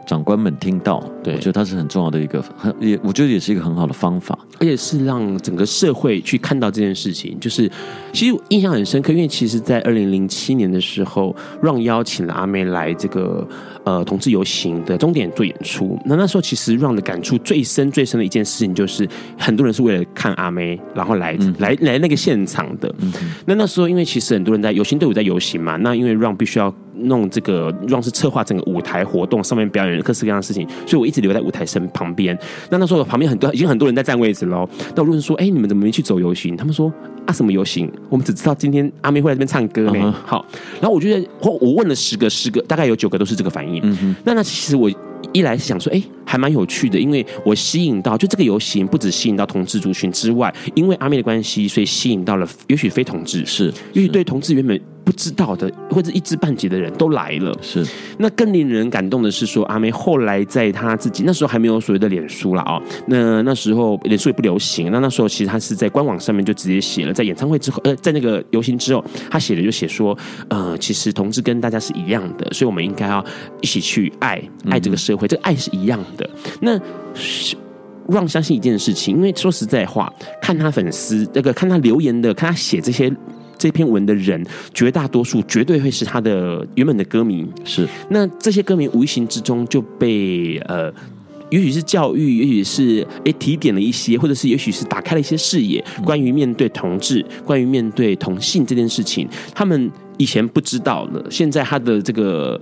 Speaker 3: 长官们听到，对，我觉得它是很重要的一个，很也我觉得也是一个很好的方法，
Speaker 2: 而且是让整个社会去看到这件事情。就是其实印象很深刻，因为其实，在二零零七年的时候，Run 邀请了阿妹来这个呃同志游行的终点做演出。那那时候其实 Run 的感触最深最深的一件事情，就是很多人是为了看阿妹，然后来、嗯、来来那个现场的。嗯、那那时候因为其实很多人在游行队伍在游行嘛，那因为 Run 必须要。弄这个让是策划整个舞台活动，上面表演各式各样的事情，所以我一直留在舞台身旁边。那那时候旁边很多已经很多人在占位置喽。那我问说：“哎、欸，你们怎么没去走游行？”他们说：“啊，什么游行？我们只知道今天阿妹会在这边唱歌呢。Uh ” huh. 好，然后我觉得我我问了十个，十个大概有九个都是这个反应。嗯哼。那那其实我一来是想说，哎、欸，还蛮有趣的，因为我吸引到就这个游行不止吸引到同志族群之外，因为阿妹的关系，所以吸引到了也许非同志，是，也许对同志原本。不知道的或者一知半解的人都来了，
Speaker 3: 是。
Speaker 2: 那更令人感动的是说，阿妹后来在她自己那时候还没有所谓的脸书了啊，那那时候脸书也不流行。那那时候其实她是在官网上面就直接写了，在演唱会之后，呃，在那个游行之后，她写的就写说，呃，其实同志跟大家是一样的，所以我们应该要一起去爱爱这个社会，嗯、这个爱是一样的。那让相信一件事情，因为说实在话，看他粉丝那个看他留言的，看他写这些。这篇文的人，绝大多数绝对会是他的原本的歌迷。
Speaker 3: 是，
Speaker 2: 那这些歌迷无形之中就被呃，也许是教育，也许是诶提点了一些，或者是也许是打开了一些视野，关于面对同志，关于面对同性这件事情，他们以前不知道了，现在他的这个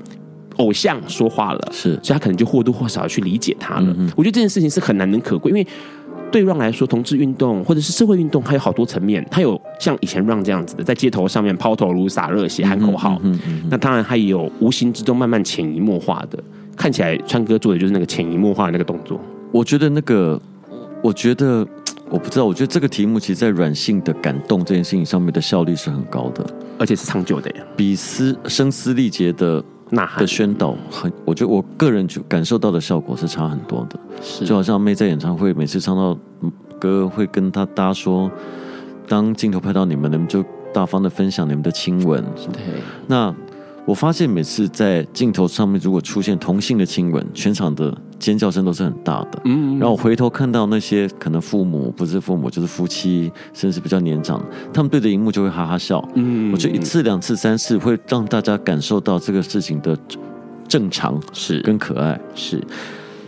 Speaker 2: 偶像说话了，
Speaker 3: 是，
Speaker 2: 所以他可能就或多或少去理解他了。嗯、我觉得这件事情是很难能可贵，因为。对 Run 来说，同志运动或者是社会运动，还有好多层面。它有像以前 Run 这样子的，在街头上面抛头颅、洒热血、喊口号。嗯嗯嗯嗯、那当然，它也有无形之中慢慢潜移默化的。看起来川哥做的就是那个潜移默化的那个动作。
Speaker 3: 我觉得那个，我觉得我不知道。我觉得这个题目，其实，在软性的感动这件事情上面的效率是很高的，
Speaker 2: 而且是长久的呀。
Speaker 3: 比嘶声嘶力竭的。呐喊的宣导很，我觉得我个人就感受到的效果是差很多的，是就好像妹在演唱会每次唱到歌，会跟他搭说，当镜头拍到你们，你们就大方的分享你们的亲吻。对，那。我发现每次在镜头上面如果出现同性的亲吻，全场的尖叫声都是很大的。嗯，然后我回头看到那些可能父母不是父母就是夫妻，甚至比较年长，他们对着荧幕就会哈哈笑。嗯，我觉得一次、两次、三次会让大家感受到这个事情的正常是跟可爱
Speaker 2: 是。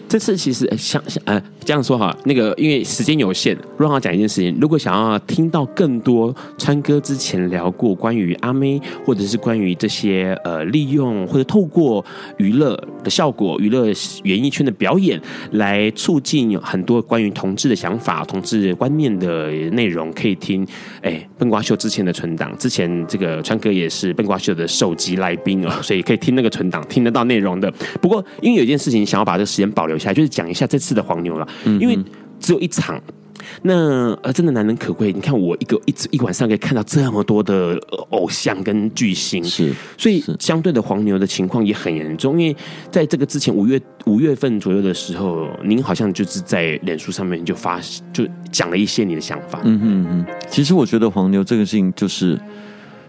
Speaker 2: 这次其实想想呃这样说哈，那个因为时间有限，让我讲一件事情。如果想要听到更多川哥之前聊过关于阿妹，或者是关于这些呃利用或者透过娱乐的效果、娱乐演艺圈的表演来促进有很多关于同志的想法、同志观念的内容，可以听哎笨瓜秀之前的存档。之前这个川哥也是笨瓜秀的首集来宾哦，所以可以听那个存档，听得到内容的。不过因为有件事情想要把这个时间保留。下就是讲一下这次的黄牛了，因为只有一场，那呃真的难能可贵。你看我一个一一晚上可以看到这么多的偶像跟巨星，是，所以相对的黄牛的情况也很严重。因为在这个之前五月五月份左右的时候，您好像就是在脸书上面就发就讲了一些你的想法。
Speaker 3: 嗯哼嗯，其实我觉得黄牛这个事情就是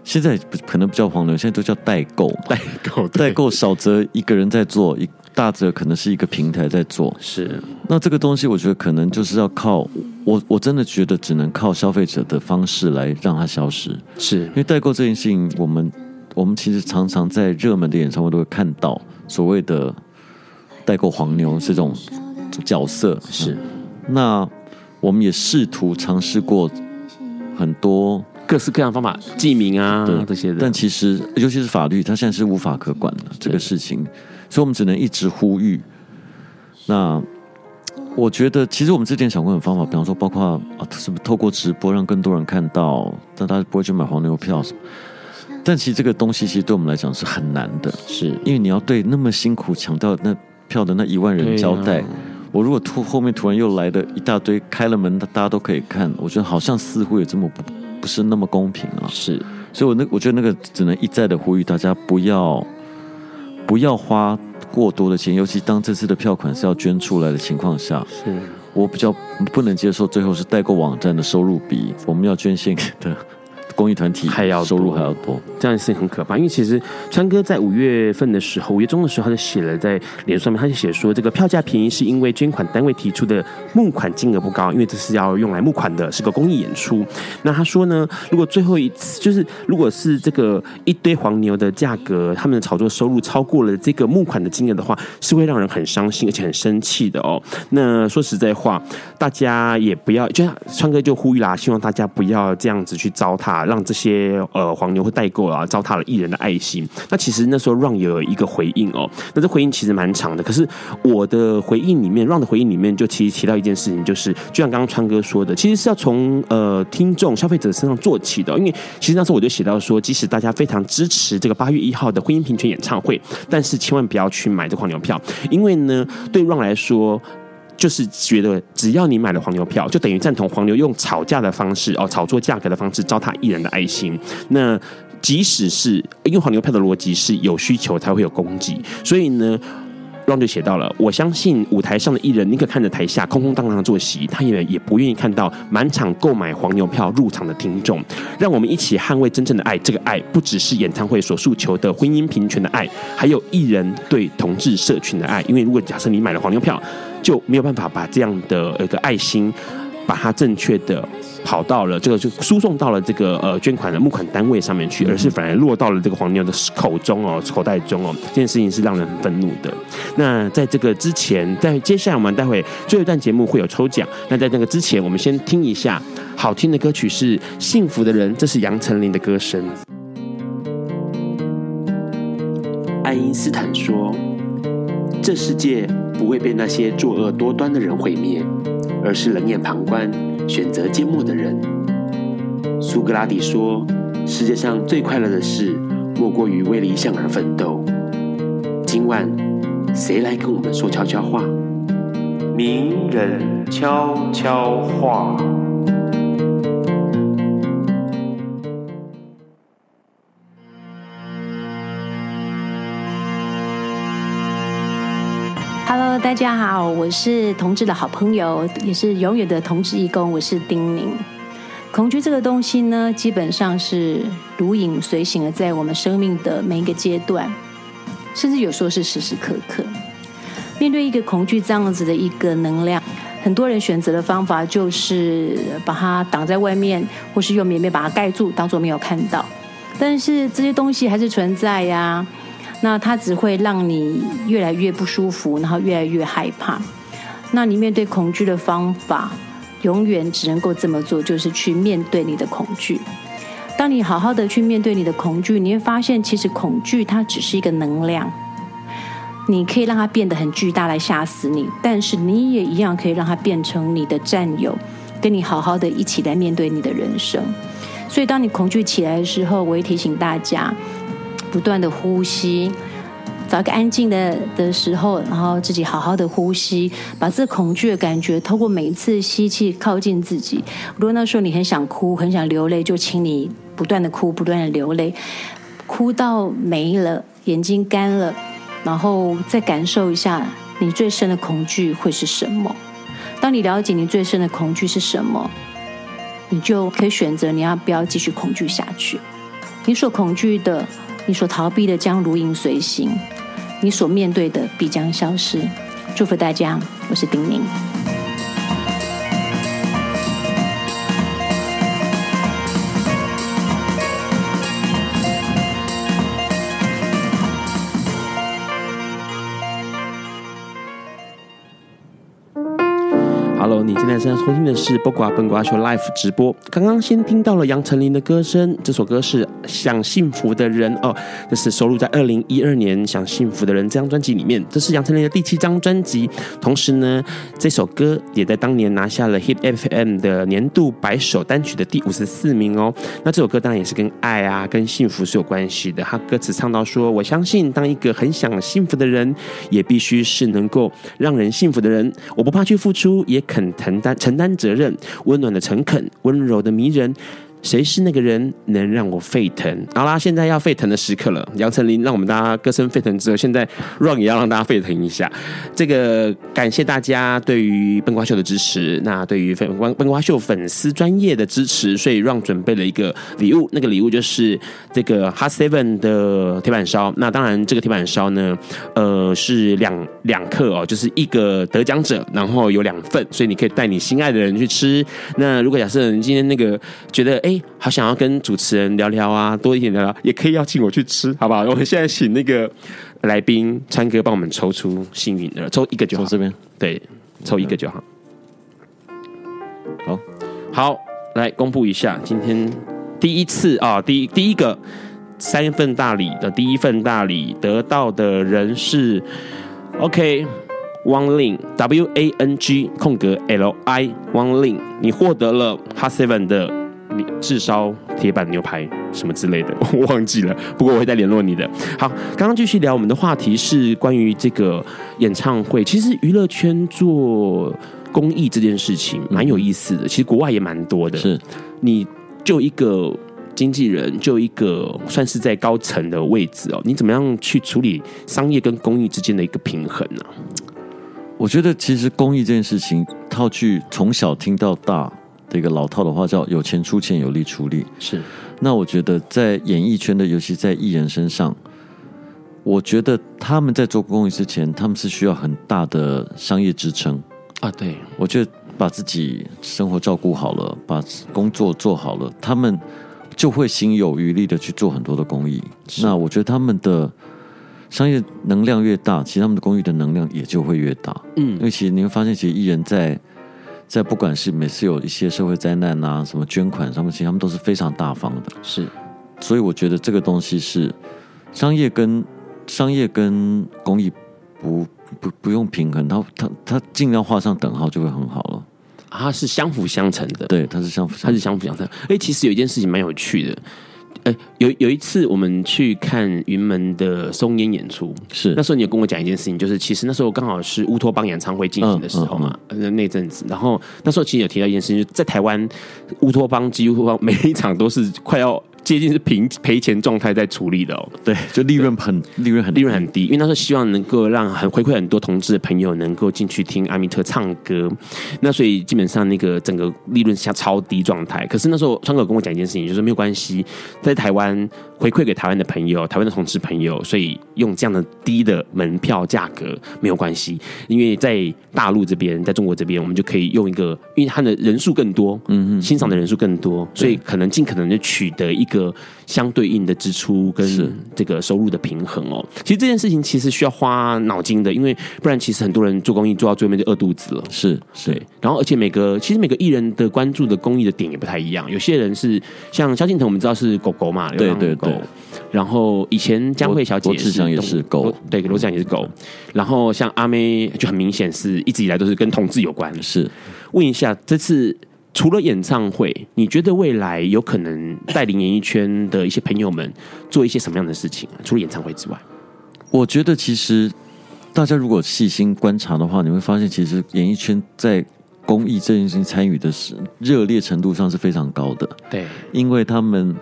Speaker 3: 现在可能不叫黄牛，现在都叫代购，
Speaker 2: 代购
Speaker 3: 代购少则一个人在做一。大则可能是一个平台在做，
Speaker 2: 是。
Speaker 3: 那这个东西，我觉得可能就是要靠我，我真的觉得只能靠消费者的方式来让它消失。
Speaker 2: 是
Speaker 3: 因为代购这件事情，我们我们其实常常在热门的演唱会都会看到所谓的代购黄牛这种角色。
Speaker 2: 是。
Speaker 3: 那我们也试图尝试过很多
Speaker 2: 各式各样的方法，记名啊对这些的，
Speaker 3: 但其实尤其是法律，它现在是无法可管的这个事情。所以，我们只能一直呼吁。那我觉得，其实我们之前想过很多方法，比方说，包括啊，是不是透过直播让更多人看到，但大家不会去买黄牛票什么。但其实这个东西，其实对我们来讲是很难的，
Speaker 2: 是
Speaker 3: 因为你要对那么辛苦抢到那票的那一万人交代，啊、我如果突后面突然又来的一大堆，开了门，大家都可以看，我觉得好像似乎也这么不不是那么公平啊。
Speaker 2: 是，
Speaker 3: 所以我那我觉得那个只能一再的呼吁大家不要不要花过多的钱，尤其当这次的票款是要捐出来的情况下，
Speaker 2: 是
Speaker 3: 我比较不能接受最后是代购网站的收入比我们要捐献给的。公益团体还要收入还要多，
Speaker 2: 这样是很可怕。因为其实川哥在五月份的时候，五月中的时候，他就写了在脸书上面，他就写说，这个票价便宜是因为捐款单位提出的募款金额不高，因为这是要用来募款的，是个公益演出。那他说呢，如果最后一次就是如果是这个一堆黄牛的价格，他们的炒作收入超过了这个募款的金额的话，是会让人很伤心而且很生气的哦。那说实在话，大家也不要，就像川哥就呼吁啦，希望大家不要这样子去糟蹋。让这些呃黄牛会代购啊，糟蹋了艺人的爱心。那其实那时候 Ron 有一个回应哦，那这回应其实蛮长的。可是我的回应里面，Ron 的回应里面就其实提到一件事情，就是就像刚刚川哥说的，其实是要从呃听众消费者身上做起的。因为其实那时候我就写到说，即使大家非常支持这个八月一号的婚姻平权演唱会，但是千万不要去买这黄牛票，因为呢，对 Ron 来说。就是觉得只要你买了黄牛票，就等于赞同黄牛用炒价的方式哦，炒作价格的方式糟蹋艺人的爱心。那即使是因为黄牛票的逻辑是有需求才会有供给，所以呢让就写到了，我相信舞台上的艺人宁可看着台下空空荡荡的坐席，他也也不愿意看到满场购买黄牛票入场的听众。让我们一起捍卫真正的爱，这个爱不只是演唱会所诉求的婚姻平权的爱，还有艺人对同志社群的爱。因为如果假设你买了黄牛票，就没有办法把这样的一个爱心，把它正确的跑到了这个就输送到了这个呃捐款的募款单位上面去，而是反而落到了这个黄牛的口中哦，口袋中哦，这件事情是让人很愤怒的。那在这个之前，在接下来我们待会最后一段节目会有抽奖。那在那个之前，我们先听一下好听的歌曲是《幸福的人》，这是杨丞琳的歌声。爱因斯坦说：“这世界。”不会被那些作恶多端的人毁灭，而是冷眼旁观、选择缄默的人。苏格拉底说：“世界上最快乐的事，莫过于为理想而奋斗。”今晚，谁来跟我们说悄悄话？名人悄悄
Speaker 4: 话。大家好，我是同志的好朋友，也是永远的同志义工，我是丁宁。恐惧这个东西呢，基本上是如影随形的，在我们生命的每一个阶段，甚至有时候是时时刻刻。面对一个恐惧这样子的一个能量，很多人选择的方法就是把它挡在外面，或是用棉被把它盖住，当作没有看到。但是这些东西还是存在呀。那它只会让你越来越不舒服，然后越来越害怕。那你面对恐惧的方法，永远只能够这么做，就是去面对你的恐惧。当你好好的去面对你的恐惧，你会发现，其实恐惧它只是一个能量。你可以让它变得很巨大来吓死你，但是你也一样可以让它变成你的战友，跟你好好的一起来面对你的人生。所以，当你恐惧起来的时候，我会提醒大家。不断的呼吸，找个安静的的时候，然后自己好好的呼吸，把这恐惧的感觉透过每一次吸气靠近自己。如果那时候你很想哭，很想流泪，就请你不断的哭，不断的流泪，哭到没了，眼睛干了，然后再感受一下你最深的恐惧会是什么。当你了解你最深的恐惧是什么，你就可以选择你要不要继续恐惧下去。你所恐惧的。你所逃避的将如影随形，你所面对的必将消失。祝福大家，我是丁
Speaker 2: 宁。现在现在收听的是《八卦笨瓜秀》Live 直播。刚刚先听到了杨丞琳的歌声，这首歌是《想幸福的人》哦，这是收录在二零一二年《想幸福的人》这张专辑里面。这是杨丞琳的第七张专辑，同时呢，这首歌也在当年拿下了 Hit FM 的年度百首单曲的第五十四名哦。那这首歌当然也是跟爱啊、跟幸福是有关系的。他歌词唱到说：“我相信，当一个很想幸福的人，也必须是能够让人幸福的人。我不怕去付出，也肯承担承担责任，温暖的诚恳，温柔的迷人。”谁是那个人能让我沸腾？好啦，现在要沸腾的时刻了。杨丞琳让我们大家歌声沸腾之后，现在 Ron 也要让大家沸腾一下。这个感谢大家对于笨瓜秀的支持，那对于笨笨瓜秀粉丝专业的支持，所以 Ron 准备了一个礼物，那个礼物就是这个 Hot Seven 的铁板烧。那当然，这个铁板烧呢，呃，是两两克哦，就是一个得奖者，然后有两份，所以你可以带你心爱的人去吃。那如果假设你今天那个觉得，哎，好想要跟主持人聊聊啊，多一点聊聊，也可以邀请我去吃，好不好？[LAUGHS] 我们现在请那个来宾川哥帮我们抽出幸运的，抽一个就好。
Speaker 3: 这边
Speaker 2: 对，抽一个就好。
Speaker 3: 好，
Speaker 2: 好，来公布一下，今天第一次啊，第一第一个三份大礼的第一份大礼得到的人是 OK 汪令 W A N G 空格 L I 汪令，你获得了 Hot Seven 的。炙烧铁板牛排什么之类的，[LAUGHS] 我忘记了。不过我会再联络你的。好，刚刚继续聊我们的话题是关于这个演唱会。其实娱乐圈做公益这件事情蛮有意思的，其实国外也蛮多的。
Speaker 3: 是，
Speaker 2: 你就一个经纪人，就一个算是在高层的位置哦，你怎么样去处理商业跟公益之间的一个平衡呢？
Speaker 3: 我觉得其实公益这件事情，套句从小听到大。的一个老套的话叫“有钱出钱，有力出力”。
Speaker 2: 是，
Speaker 3: 那我觉得在演艺圈的，尤其在艺人身上，我觉得他们在做公益之前，他们是需要很大的商业支撑
Speaker 2: 啊。对，
Speaker 3: 我觉得把自己生活照顾好了，把工作做好了，他们就会心有余力的去做很多的公益。那我觉得他们的商业能量越大，其实他们的公益的能量也就会越大。嗯，因为其实你会发现，其实艺人在。在不管是每次有一些社会灾难啊，什么捐款上面，其实他们都是非常大方的。
Speaker 2: 是，
Speaker 3: 所以我觉得这个东西是商业跟商业跟公益不不不用平衡，它它它尽量画上等号就会很好了。
Speaker 2: 它是相辅相成的，
Speaker 3: 对，它是相辅，
Speaker 2: 它是相辅相成。哎，其实有一件事情蛮有趣的。哎，有有一次我们去看云门的松烟演出，
Speaker 3: 是
Speaker 2: 那时候你有跟我讲一件事情，就是其实那时候刚好是乌托邦演唱会进行的时候嘛，嗯嗯嗯、那阵子，然后那时候其实有提到一件事情，就是、在台湾乌托邦几乎每一场都是快要。接近是平赔钱状态在处理的哦，
Speaker 3: 对，就利润很利润很
Speaker 2: 利润很低，因为那时候希望能够让很回馈很多同志的朋友能够进去听阿米特唱歌，那所以基本上那个整个利润下超低状态。可是那时候川哥跟我讲一件事情，就是没有关系，在台湾回馈给台湾的朋友，台湾的同志朋友，所以用这样的低的门票价格没有关系，因为在大陆这边，在中国这边，我们就可以用一个，因为他的人数更多，嗯嗯，欣赏的人数更多，所以可能尽可能的取得一。一个相对应的支出跟这个收入的平衡哦，其实这件事情其实需要花脑筋的，因为不然其实很多人做公益做到最后面就饿肚子了。
Speaker 3: 是是，
Speaker 2: 然后而且每个其实每个艺人的关注的公益的点也不太一样，有些人是像萧敬腾，我们知道是狗狗嘛，
Speaker 3: 对对对。
Speaker 2: 然后以前江蕙小姐是
Speaker 3: 也是，也是狗，
Speaker 2: 对，罗志祥也是狗。然后像阿妹就很明显是一直以来都是跟同志有关。
Speaker 3: 是，
Speaker 2: 问一下这次。除了演唱会，你觉得未来有可能带领演艺圈的一些朋友们做一些什么样的事情？除了演唱会之外，
Speaker 3: 我觉得其实大家如果细心观察的话，你会发现，其实演艺圈在公益这件事情参与的是热烈程度上是非常高的。
Speaker 2: 对，
Speaker 3: 因为他们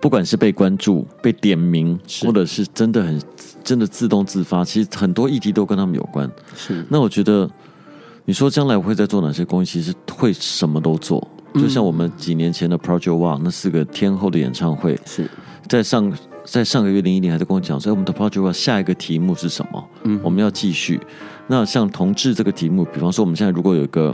Speaker 3: 不管是被关注、被点名，或者是真的很真的自动自发，其实很多议题都跟他们有关。
Speaker 2: 是，
Speaker 3: 那我觉得。你说将来我会在做哪些公益？其实会什么都做，就像我们几年前的 Project One 那四个天后的演唱会，
Speaker 2: 是
Speaker 3: 在上在上个月零一年还在跟我讲所以，我们的 Project One 下一个题目是什么？嗯，我们要继续。那像同志这个题目，比方说我们现在如果有一个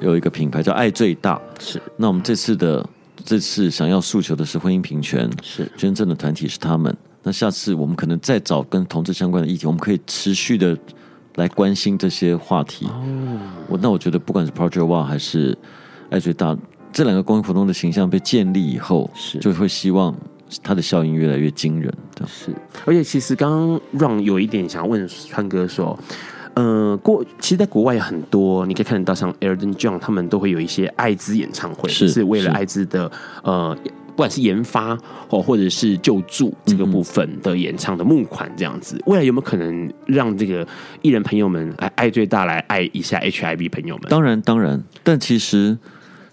Speaker 3: 有一个品牌叫爱最大，
Speaker 2: 是
Speaker 3: 那我们这次的这次想要诉求的是婚姻平权，
Speaker 2: 是
Speaker 3: 捐赠的团体是他们。那下次我们可能再找跟同志相关的议题，我们可以持续的。来关心这些话题。哦，我那我觉得不管是 Project One 还是爱最大这两个公益活动的形象被建立以后，是就会希望它的效应越来越惊人。
Speaker 2: 是，而且其实刚刚 Ron 有一点想要问川哥说。呃，国其实，在国外有很多，你可以看得到，像 Elton John 他们都会有一些艾滋演唱会，是，是为了艾滋的呃，不管是研发或或者是救助这个部分的演唱的募款这样子。嗯、未来有没有可能让这个艺人朋友们来爱最大来爱一下 HIV 朋友们？
Speaker 3: 当然，当然，但其实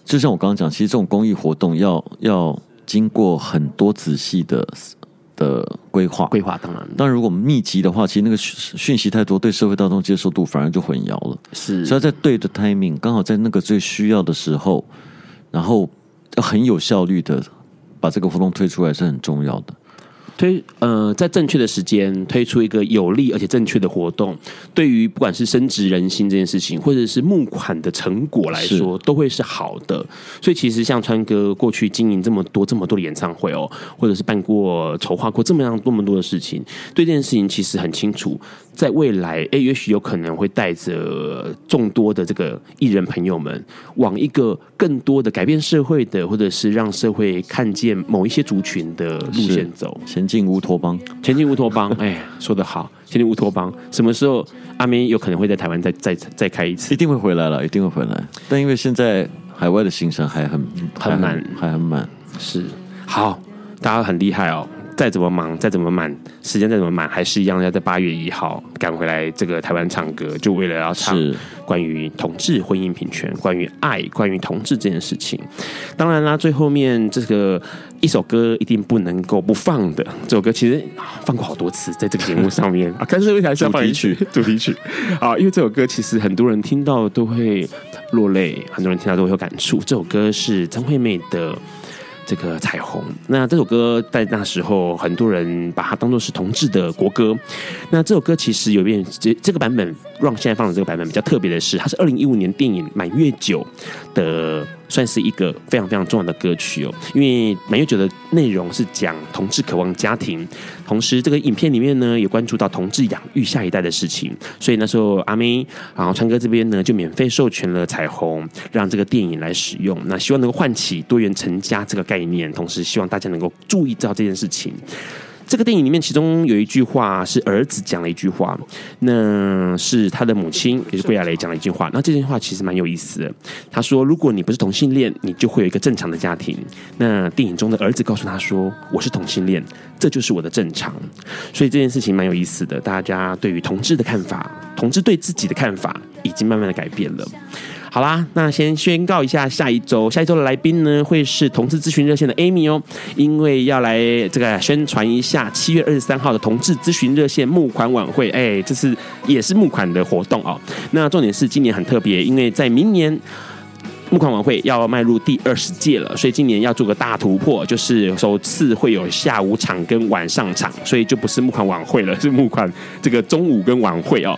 Speaker 3: 就像我刚刚讲，其实这种公益活动要要经过很多仔细的。的规划，
Speaker 2: 规划当然，
Speaker 3: 当然，如果密集的话，其实那个讯息太多，对社会大众接受度反而就混淆了。
Speaker 2: 是，
Speaker 3: 所以在对的 timing，刚好在那个最需要的时候，然后很有效率的把这个活动推出来是很重要的。
Speaker 2: 推呃，在正确的时间推出一个有利而且正确的活动，对于不管是深植人心这件事情，或者是募款的成果来说，都会是好的。所以其实像川哥过去经营这么多这么多的演唱会哦，或者是办过筹划过这么样这么多的事情，对这件事情其实很清楚。在未来，哎，也许有可能会带着众多的这个艺人朋友们，往一个更多的改变社会的，或者是让社会看见某一些族群的路线走。
Speaker 3: 前进乌托邦，
Speaker 2: 前进乌托邦，[LAUGHS] 哎，说得好，前进乌托邦。什么时候阿明有可能会在台湾再再再开一次？
Speaker 3: 一定会回来了，一定会回来。但因为现在海外的行程还很
Speaker 2: 很满，
Speaker 3: 还很满。
Speaker 2: 是，好，大家很厉害哦。再怎么忙，再怎么满，时间再怎么满，还是一样要在八月一号赶回来这个台湾唱歌，就为了要唱关于同志婚姻平权、关于爱、关于同志这件事情。当然啦，最后面这个一首歌一定不能够不放的，这首歌其实放过好多次，在这个节目上面 [LAUGHS] 啊，但是为啥要放一曲 [LAUGHS] 主题曲？啊，因为这首歌其实很多人听到都会落泪，很多人听到都会有感触。这首歌是张惠妹的。这个彩虹，那这首歌在那时候，很多人把它当做是同志的国歌。那这首歌其实有一遍，这这个版本让现在放的这个版本比较特别的是，它是二零一五年电影《满月酒》的。算是一个非常非常重要的歌曲哦，因为满月酒的内容是讲同志渴望家庭，同时这个影片里面呢也关注到同志养育下一代的事情，所以那时候阿妹，然后川哥这边呢就免费授权了彩虹，让这个电影来使用，那希望能够唤起多元成家这个概念，同时希望大家能够注意到这件事情。这个电影里面，其中有一句话是儿子讲了一句话，那是他的母亲，也是桂亚蕾讲了一句话。那这句话其实蛮有意思的。他说：“如果你不是同性恋，你就会有一个正常的家庭。”那电影中的儿子告诉他说：“我是同性恋，这就是我的正常。”所以这件事情蛮有意思的。大家对于同志的看法，同志对自己的看法，已经慢慢的改变了。好啦，那先宣告一下，下一周下一周的来宾呢，会是同志咨询热线的 Amy 哦，因为要来这个宣传一下七月二十三号的同志咨询热线募款晚会，哎，这是也是募款的活动哦。那重点是今年很特别，因为在明年。募款晚会要迈入第二十届了，所以今年要做个大突破，就是首次会有下午场跟晚上场，所以就不是募款晚会了，是募款这个中午跟晚会哦。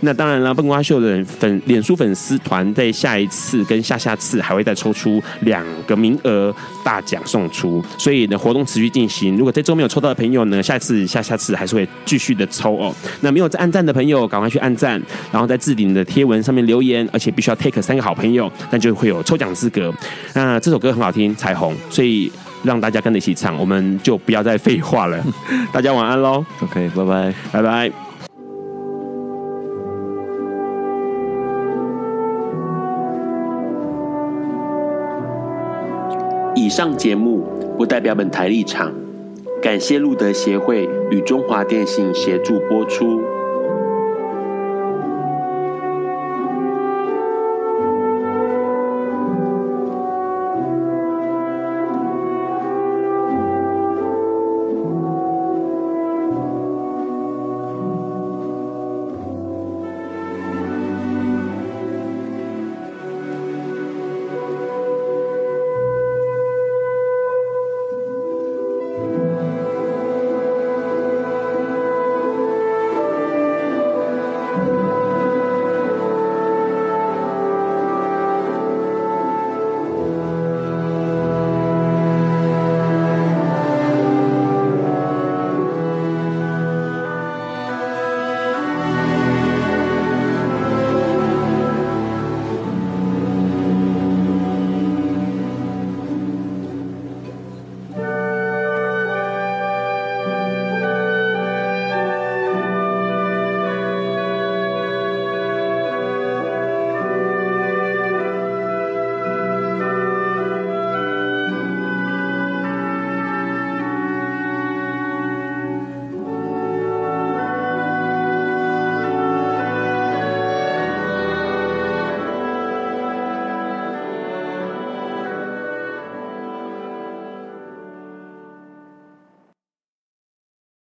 Speaker 2: 那当然了，笨瓜秀的粉脸书粉丝团在下一次跟下下次还会再抽出两个名额大奖送出，所以呢活动持续进行。如果这周没有抽到的朋友呢，下次下下次还是会继续的抽哦。那没有在按赞的朋友，赶快去按赞，然后在置顶的贴文上面留言，而且必须要 take 三个好朋友，那就会有。有抽奖资格，那这首歌很好听，《彩虹》，所以让大家跟着一起唱，我们就不要再废话了。[LAUGHS] 大家晚安喽
Speaker 3: ，OK，拜拜，
Speaker 2: 拜拜。以上节目不代表本台立场，感谢路德协会与中华电信协助播出。